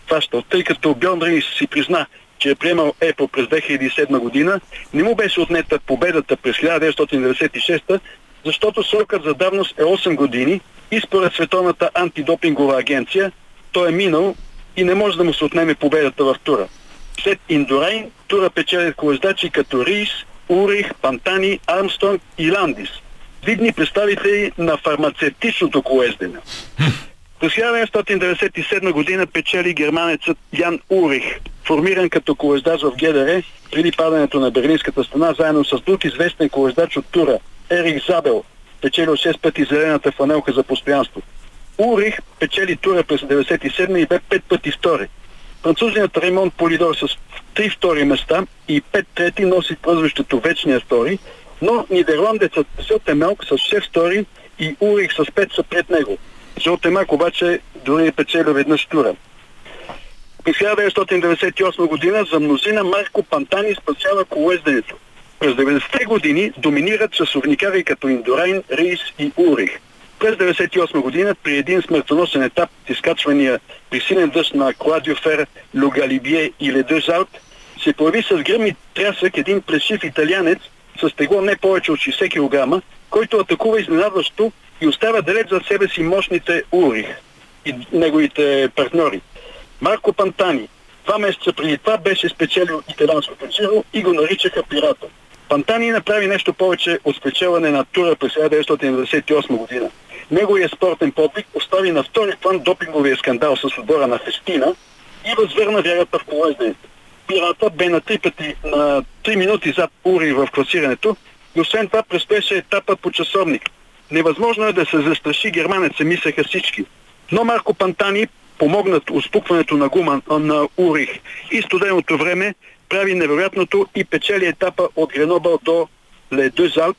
Фащал, тъй като Бьон Рейс си призна, че е приемал ЕПО през 2007 година, не му беше отнета победата през 1996, защото срокът за давност е 8 години и според Световната антидопингова агенция той е минал и не може да му се отнеме победата в тура. След Индорайн, тура печелят колездачи като Рис, Урих, Пантани, Армстронг и Ландис. Видни представители на фармацевтичното колездене. [LAUGHS] През 1997 година печели германецът Ян Урих, формиран като колездач в ГДР преди падането на Берлинската стена, заедно с друг известен колездач от Тура, Ерик Забел, печелил 6 пъти зелената фанелка за постоянство. Урих печели тура през 97 и бе 5 пъти втори. Французният Ремонт Полидор с 3 втори места и 5 трети носи прозвището Вечния втори, но нидерландецът Зотемелк с 6 втори и Урих с 5 са пред него. Зотемак обаче дори е печелил веднъж тура. През 1998 година за мнозина Марко Пантани спасява колезденето. През 90-те години доминират часовникари като Индорайн, Рейс и Урих. През 1998 година при един смъртоносен етап с изкачвания при силен дъжд на Кладио Фер, Логалибие и Леде Жалт се появи с гръм и трясък един плешив италианец с тегло не повече от 60 кг, който атакува изненадващо и оставя далеч за себе си мощните Урих и неговите партньори. Марко Пантани два месеца преди това беше спечелил италианското джиро и го наричаха пирата. Пантани направи нещо повече от спечелване на тура през 1998 година. Неговият спортен подвиг остави на втори план допинговия скандал с отбора на Фестина и възвърна вярата в колездените. Пирата бе на три пъти на 3 минути зад Ури в класирането и освен това предстоеше етапа по часовник. Невъзможно е да се застраши германеца, мислеха всички. Но Марко Пантани помогнат успукването на гума на Урих и студеното време прави невероятното и печели етапа от Гренобъл до Ледузалп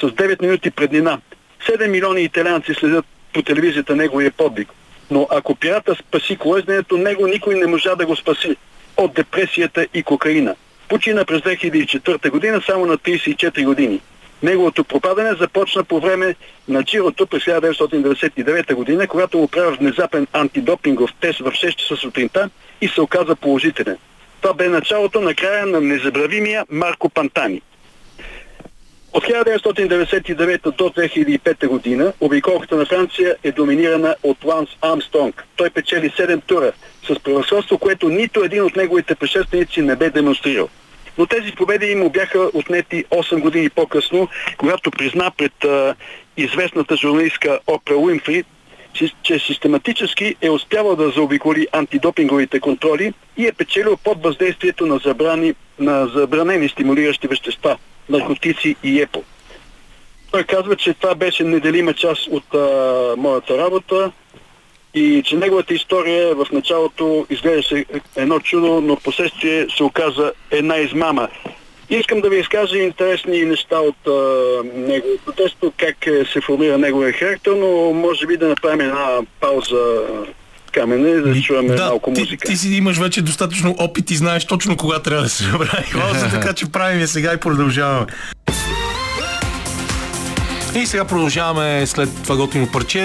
с 9 минути преднина. 7 милиони италианци следят по телевизията неговия подвиг. Но ако пирата спаси колезнението, него никой не можа да го спаси от депресията и кокаина. Почина през 2004 година само на 34 години. Неговото пропадане започна по време на Джирото през 1999 година, когато му внезапен антидопингов тест в 6 часа сутринта и се оказа положителен. Това бе началото на края на незабравимия Марко Пантани. От 1999 до 2005 година обиколката на Франция е доминирана от Ланс Армстронг. Той печели 7 тура с превъзходство, което нито един от неговите предшественици не бе демонстрирал. Но тези победи му бяха отнети 8 години по-късно, когато призна пред а, известната журналистка Опра Уинфри, че, че систематически е успявал да заобиколи антидопинговите контроли и е печелил под въздействието на, забрани, на забранени стимулиращи вещества, наркотици и ЕПО. Той казва, че това беше неделима част от а, моята работа и че неговата история в началото изглеждаше едно чудо, но в последствие се оказа една измама. Искам да ви изкажа интересни неща от неговото тесто, как е, се формира неговия характер, но може би да направим една пауза камене, да чуваме да, малко ти, музика. ти си имаш вече достатъчно опит и знаеш точно кога трябва да се [LAUGHS] направи пауза, [LAUGHS] така че правим я сега и продължаваме. И сега продължаваме след това готино парче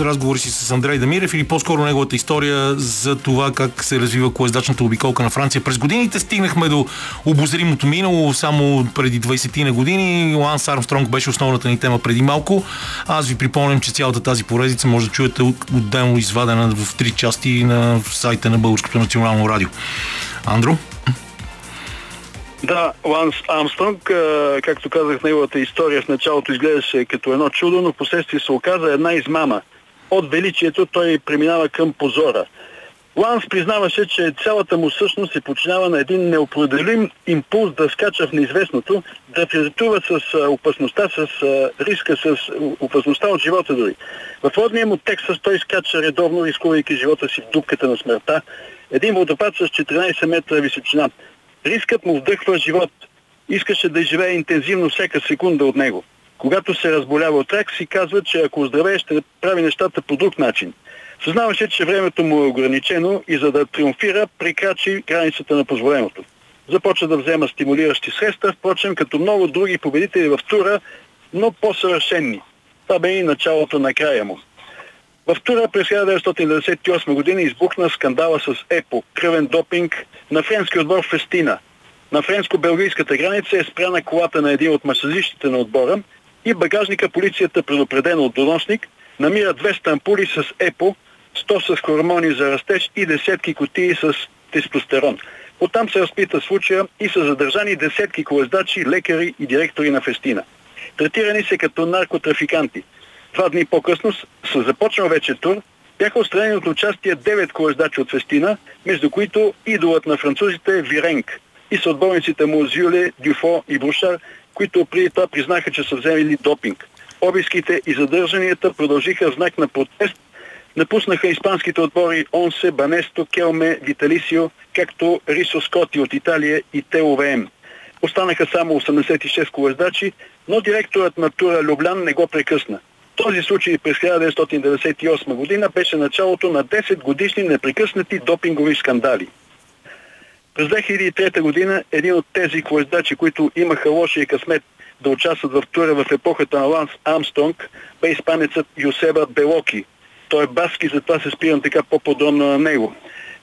разговори си с Андрей Дамирев или по-скоро неговата история за това как се развива колездачната обиколка на Франция. През годините стигнахме до обозримото минало, само преди 20 на години. Ланс Армстронг беше основната ни тема преди малко. Аз ви припомням, че цялата тази поредица може да чуете отделно извадена в три части на сайта на Българското национално радио. Андро? Да, Ланс Армстронг, а, както казах, неговата история в началото изглеждаше като едно чудо, но в последствие се оказа една измама. От величието той преминава към позора. Ланс признаваше, че цялата му същност се починява на един неопределим импулс да скача в неизвестното, да флиртува с опасността, с риска, с опасността от живота дори. В родния му текст той скача редовно, рискувайки живота си в дупката на смъртта. Един водопад с 14 метра височина. Рискът му вдъхва живот. Искаше да живее интензивно всяка секунда от него. Когато се разболява от рак, си казва, че ако оздравее, ще прави нещата по друг начин. Съзнаваше, че времето му е ограничено и за да триумфира, прекрачи границата на позволеното. Започва да взема стимулиращи средства, впрочем, като много други победители в тура, но по-съвършенни. Това бе и началото на края му. В тура през 1998 година избухна скандала с ЕПО, кръвен допинг на френски отбор Фестина. На френско-белгийската граница е спряна колата на един от масажистите на отбора и багажника полицията, предупредена от доносник, намира 200 ампули с ЕПО, 100 с хормони за растеж и десетки кутии с тестостерон. Оттам се разпита случая и са задържани десетки колездачи, лекари и директори на Фестина. Третирани се като наркотрафиканти. Два дни по-късно с- с започнал вече тур, бяха отстранени от участие 9 колездачи от Фестина, между които идолът на французите Виренк и съотборниците му Зюле, Дюфо и Брушар, които преди това признаха, че са взели допинг. Обиските и задържанията продължиха в знак на протест Напуснаха испанските отбори Онсе, Банесто, Келме, Виталисио, както Рисо Скоти от Италия и ТОВМ. Останаха само 86 колездачи, но директорът на тура Люблян не го прекъсна. Този случай през 1998 година беше началото на 10 годишни непрекъснати допингови скандали. През 2003 година един от тези колездачи, които имаха лошия късмет да участват в тура в епохата на Ланс Амстронг, бе изпанецът Юсеба Белоки. Той е баски, затова се спирам така по-подробно на него.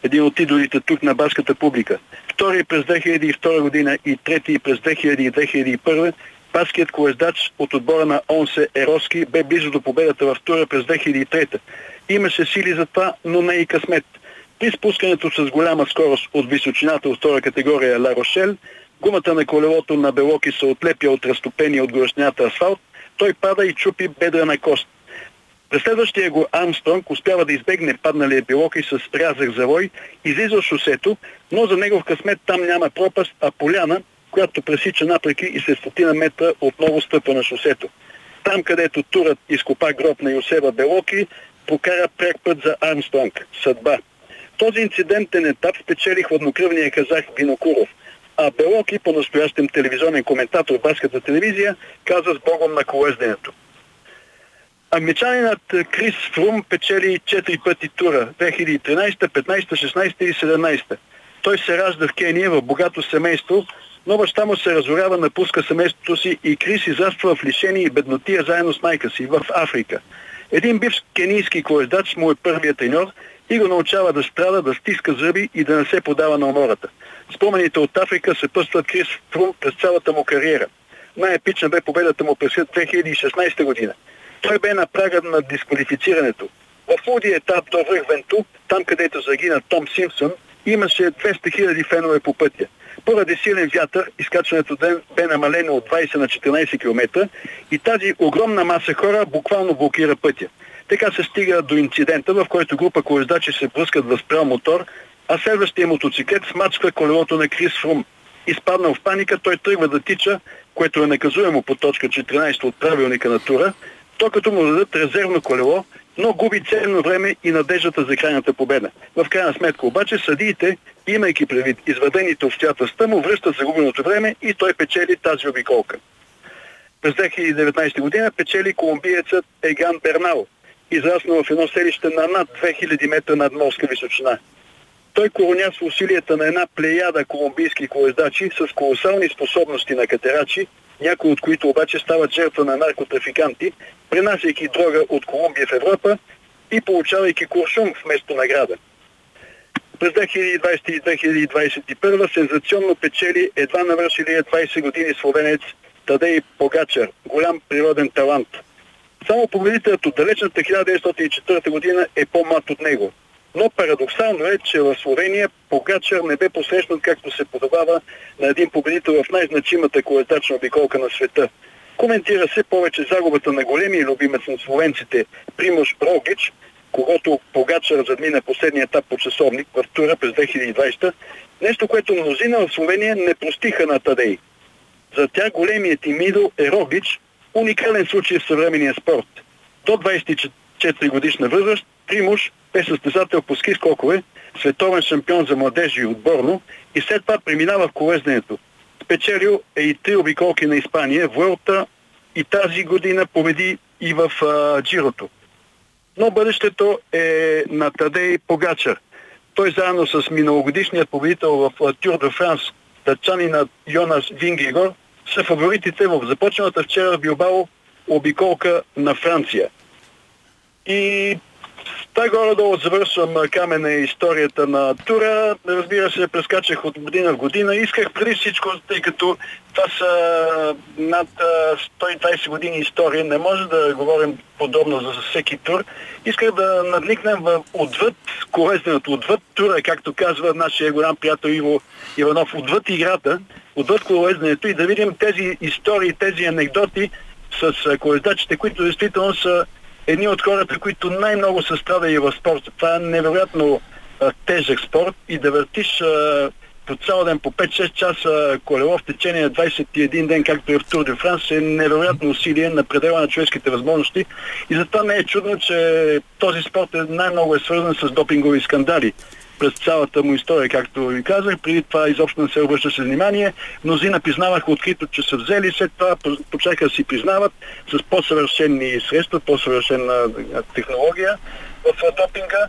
Един от идолите тук на баската публика. Втори през 2002 година и трети през 2000 и 2001 Баският колездач от отбора на Онсе Ероски бе близо до победата в тура през 2003. Имаше сили за това, но не и късмет. При спускането с голяма скорост от височината от втора категория Ла Рошел, гумата на колелото на Белоки се отлепя от разтопения от горещнята асфалт, той пада и чупи бедрена кост. Преследващия го Армстронг успява да избегне падналия Белоки с рязък завой, излиза шосето, но за негов късмет там няма пропаст, а поляна, която пресича напреки и след стотина метра отново стъпа на шосето. Там, където турът изкопа гроб на Йосеба Белоки, прокара пряк път за Армстронг. Съдба. Този инцидентен етап спечели хладнокръвния казах Винокуров, а Белоки, по-настоящем телевизионен коментатор в баската телевизия, каза с богом на колезденето. Англичанинът Крис Фрум печели 4 пъти тура 2013, 15, 16 и 17. Той се ражда в Кения в богато семейство, но баща му се разорява, напуска семейството си и Крис израства в лишение и беднотия заедно с майка си в Африка. Един бивш кенийски колездач му е първият треньор и го научава да страда, да стиска зъби и да не се подава на умората. Спомените от Африка се пъстват Крис Фрум през цялата му кариера. Най-епична бе победата му през 2016 година. Той бе на прага на дисквалифицирането. В лудия етап до връх Венту, там където загина Том Симпсън, имаше 200 000 фенове по пътя. Поради силен вятър, изкачването ден бе намалено от 20 на 14 км и тази огромна маса хора буквално блокира пътя. Така се стига до инцидента, в който група колездачи се бръскат в спрял мотор, а следващия мотоциклет смачква колелото на Крис Фрум. Изпаднал в паника, той тръгва да тича, което е наказуемо по точка 14 от правилника на тура, то като му дадат резервно колело, но губи ценно време и надеждата за крайната победа. В крайна сметка обаче съдиите, имайки предвид изведените обстоятелства, му връщат загубеното време и той печели тази обиколка. През 2019 година печели колумбиецът Еган Бернал, израснал в едно селище на над 2000 метра над морска височина. Той коронясва усилията на една плеяда колумбийски колездачи с колосални способности на катерачи, някои от които обаче стават жертва на наркотрафиканти, пренасяйки дрога от Колумбия в Европа и получавайки куршум вместо награда. През 2020 и 2021 сензационно печели едва навършилия 20 години словенец Тадей Погачар, голям природен талант. Само победителят от далечната 1904 година е по-млад от него. Но парадоксално е, че в Словения Погачар не бе посрещнат както се подобава на един победител в най-значимата колетачна обиколка на света. Коментира се повече загубата на големия любимец на словенците Примош Рогич, когато Погачар задмина последния етап по часовник в тура през 2020, нещо, което мнозина в Словения не простиха на Тадей. За тях големият им идол е Рогич, уникален случай в съвременния спорт. До 24 годишна възраст Примуш бе състезател по ски скокове, световен шампион за младежи и отборно и след това преминава в колезненето. Спечелил е и три обиколки на Испания, Vuelta и тази година победи и в а, Джирото. Но бъдещето е на Тадей Погачар. Той заедно с миналогодишният победител в Тур де Франс, датчанина Йонас Вингигор, са фаворитите в започналата вчера в Билбао обиколка на Франция. И Та горе-долу завършвам камена и историята на тура. Разбира се, прескачах от година в година. Исках преди всичко, тъй като това са над а, 120 години история, не може да говорим подобно за всеки тур. Исках да надникнем в отвъд колезненето, отвъд тура, както казва нашия голям приятел Иво Иванов, отвъд играта, отвъд колезненето и да видим тези истории, тези анекдоти с колездачите, които действително са едни от хората, които най-много са страдали в спорта. Това е невероятно а, тежък спорт и да въртиш а, по цял ден по 5-6 часа колело в течение на 21 ден, както е в Тур де Франс, е невероятно усилие на предела на човешките възможности. И затова не е чудно, че този спорт е най-много е свързан с допингови скандали през цялата му история, както ви казах. Преди това изобщо не се обръщаше внимание. Мнозина признаваха открито, че са взели, след това почнаха да си признават с по-съвършени средства, по-съвършена технология в допинга.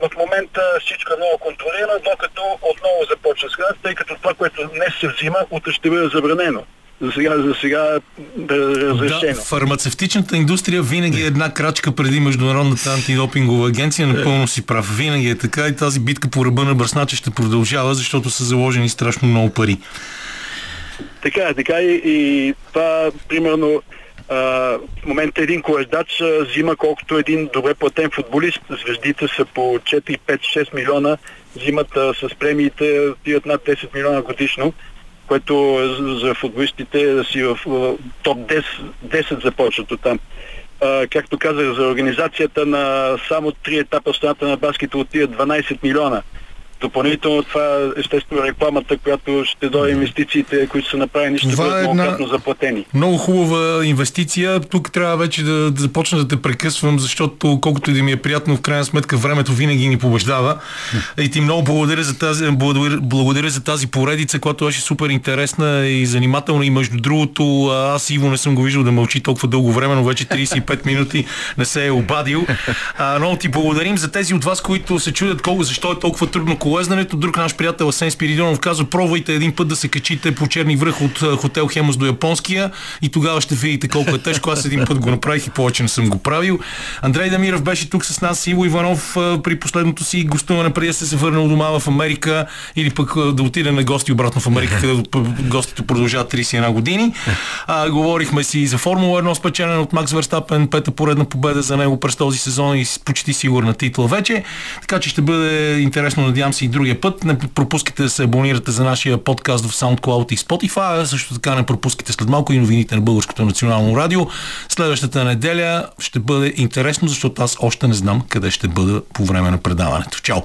В момента всичко е много контролирано, докато отново започва сега, тъй като това, което днес се взима, утре ще бъде забранено. За сега, за сега разрешено. Да, фармацевтичната индустрия винаги е една крачка преди Международната антидопингова агенция. Напълно си прав. Винаги е така и тази битка по ръба на бръсначе ще продължава, защото са заложени страшно много пари. Така е, така и, и това, примерно, а, в момента един колеждач а, взима колкото един добре платен футболист. Звездите са по 4, 5, 6 милиона, взимат а, с премиите, отиват над 10 милиона годишно, което за- футболистите е да си в топ 10, 10 започват от там. А, както казах, за организацията на само три етапа в страната на баскета отиват 12 милиона. Допълнително това естествено рекламата, която ще дойде инвестициите, които са направени, ще Това е бъдат една- многократно заплатени. Много хубава инвестиция. Тук трябва вече да, да започна да те прекъсвам, защото колкото и да ми е приятно, в крайна сметка времето винаги ни побеждава. И ти много благодаря за тази, благодаря, благодаря за тази поредица, която беше супер интересна и занимателна. И между другото, аз Иво не съм го виждал да мълчи толкова дълго време, но вече 35 [LAUGHS] минути не се е обадил. А, много ти благодарим за тези от вас, които се чудят колко, защо е толкова трудно колезнането. Друг наш приятел Асен Спиридонов казва, пробвайте един път да се качите по черни връх от хотел Хемос до Японския и тогава ще видите колко е тежко. Аз един път го направих и повече не съм го правил. Андрей Дамиров беше тук с нас, Иво Иванов при последното си гостуване, преди да се се върнал дома в Америка или пък да отиде на гости обратно в Америка, където гостите продължават 31 години. А, говорихме си и за Формула 1 спечелен от Макс Верстапен, пета поредна победа за него през този сезон и почти сигурна титла вече. Така че ще бъде интересно, надявам се и другия път. Не пропускайте да се абонирате за нашия подкаст в SoundCloud и Spotify, също така не пропускайте след малко и новините на Българското национално радио. Следващата неделя ще бъде интересно, защото аз още не знам къде ще бъда по време на предаването. Чао!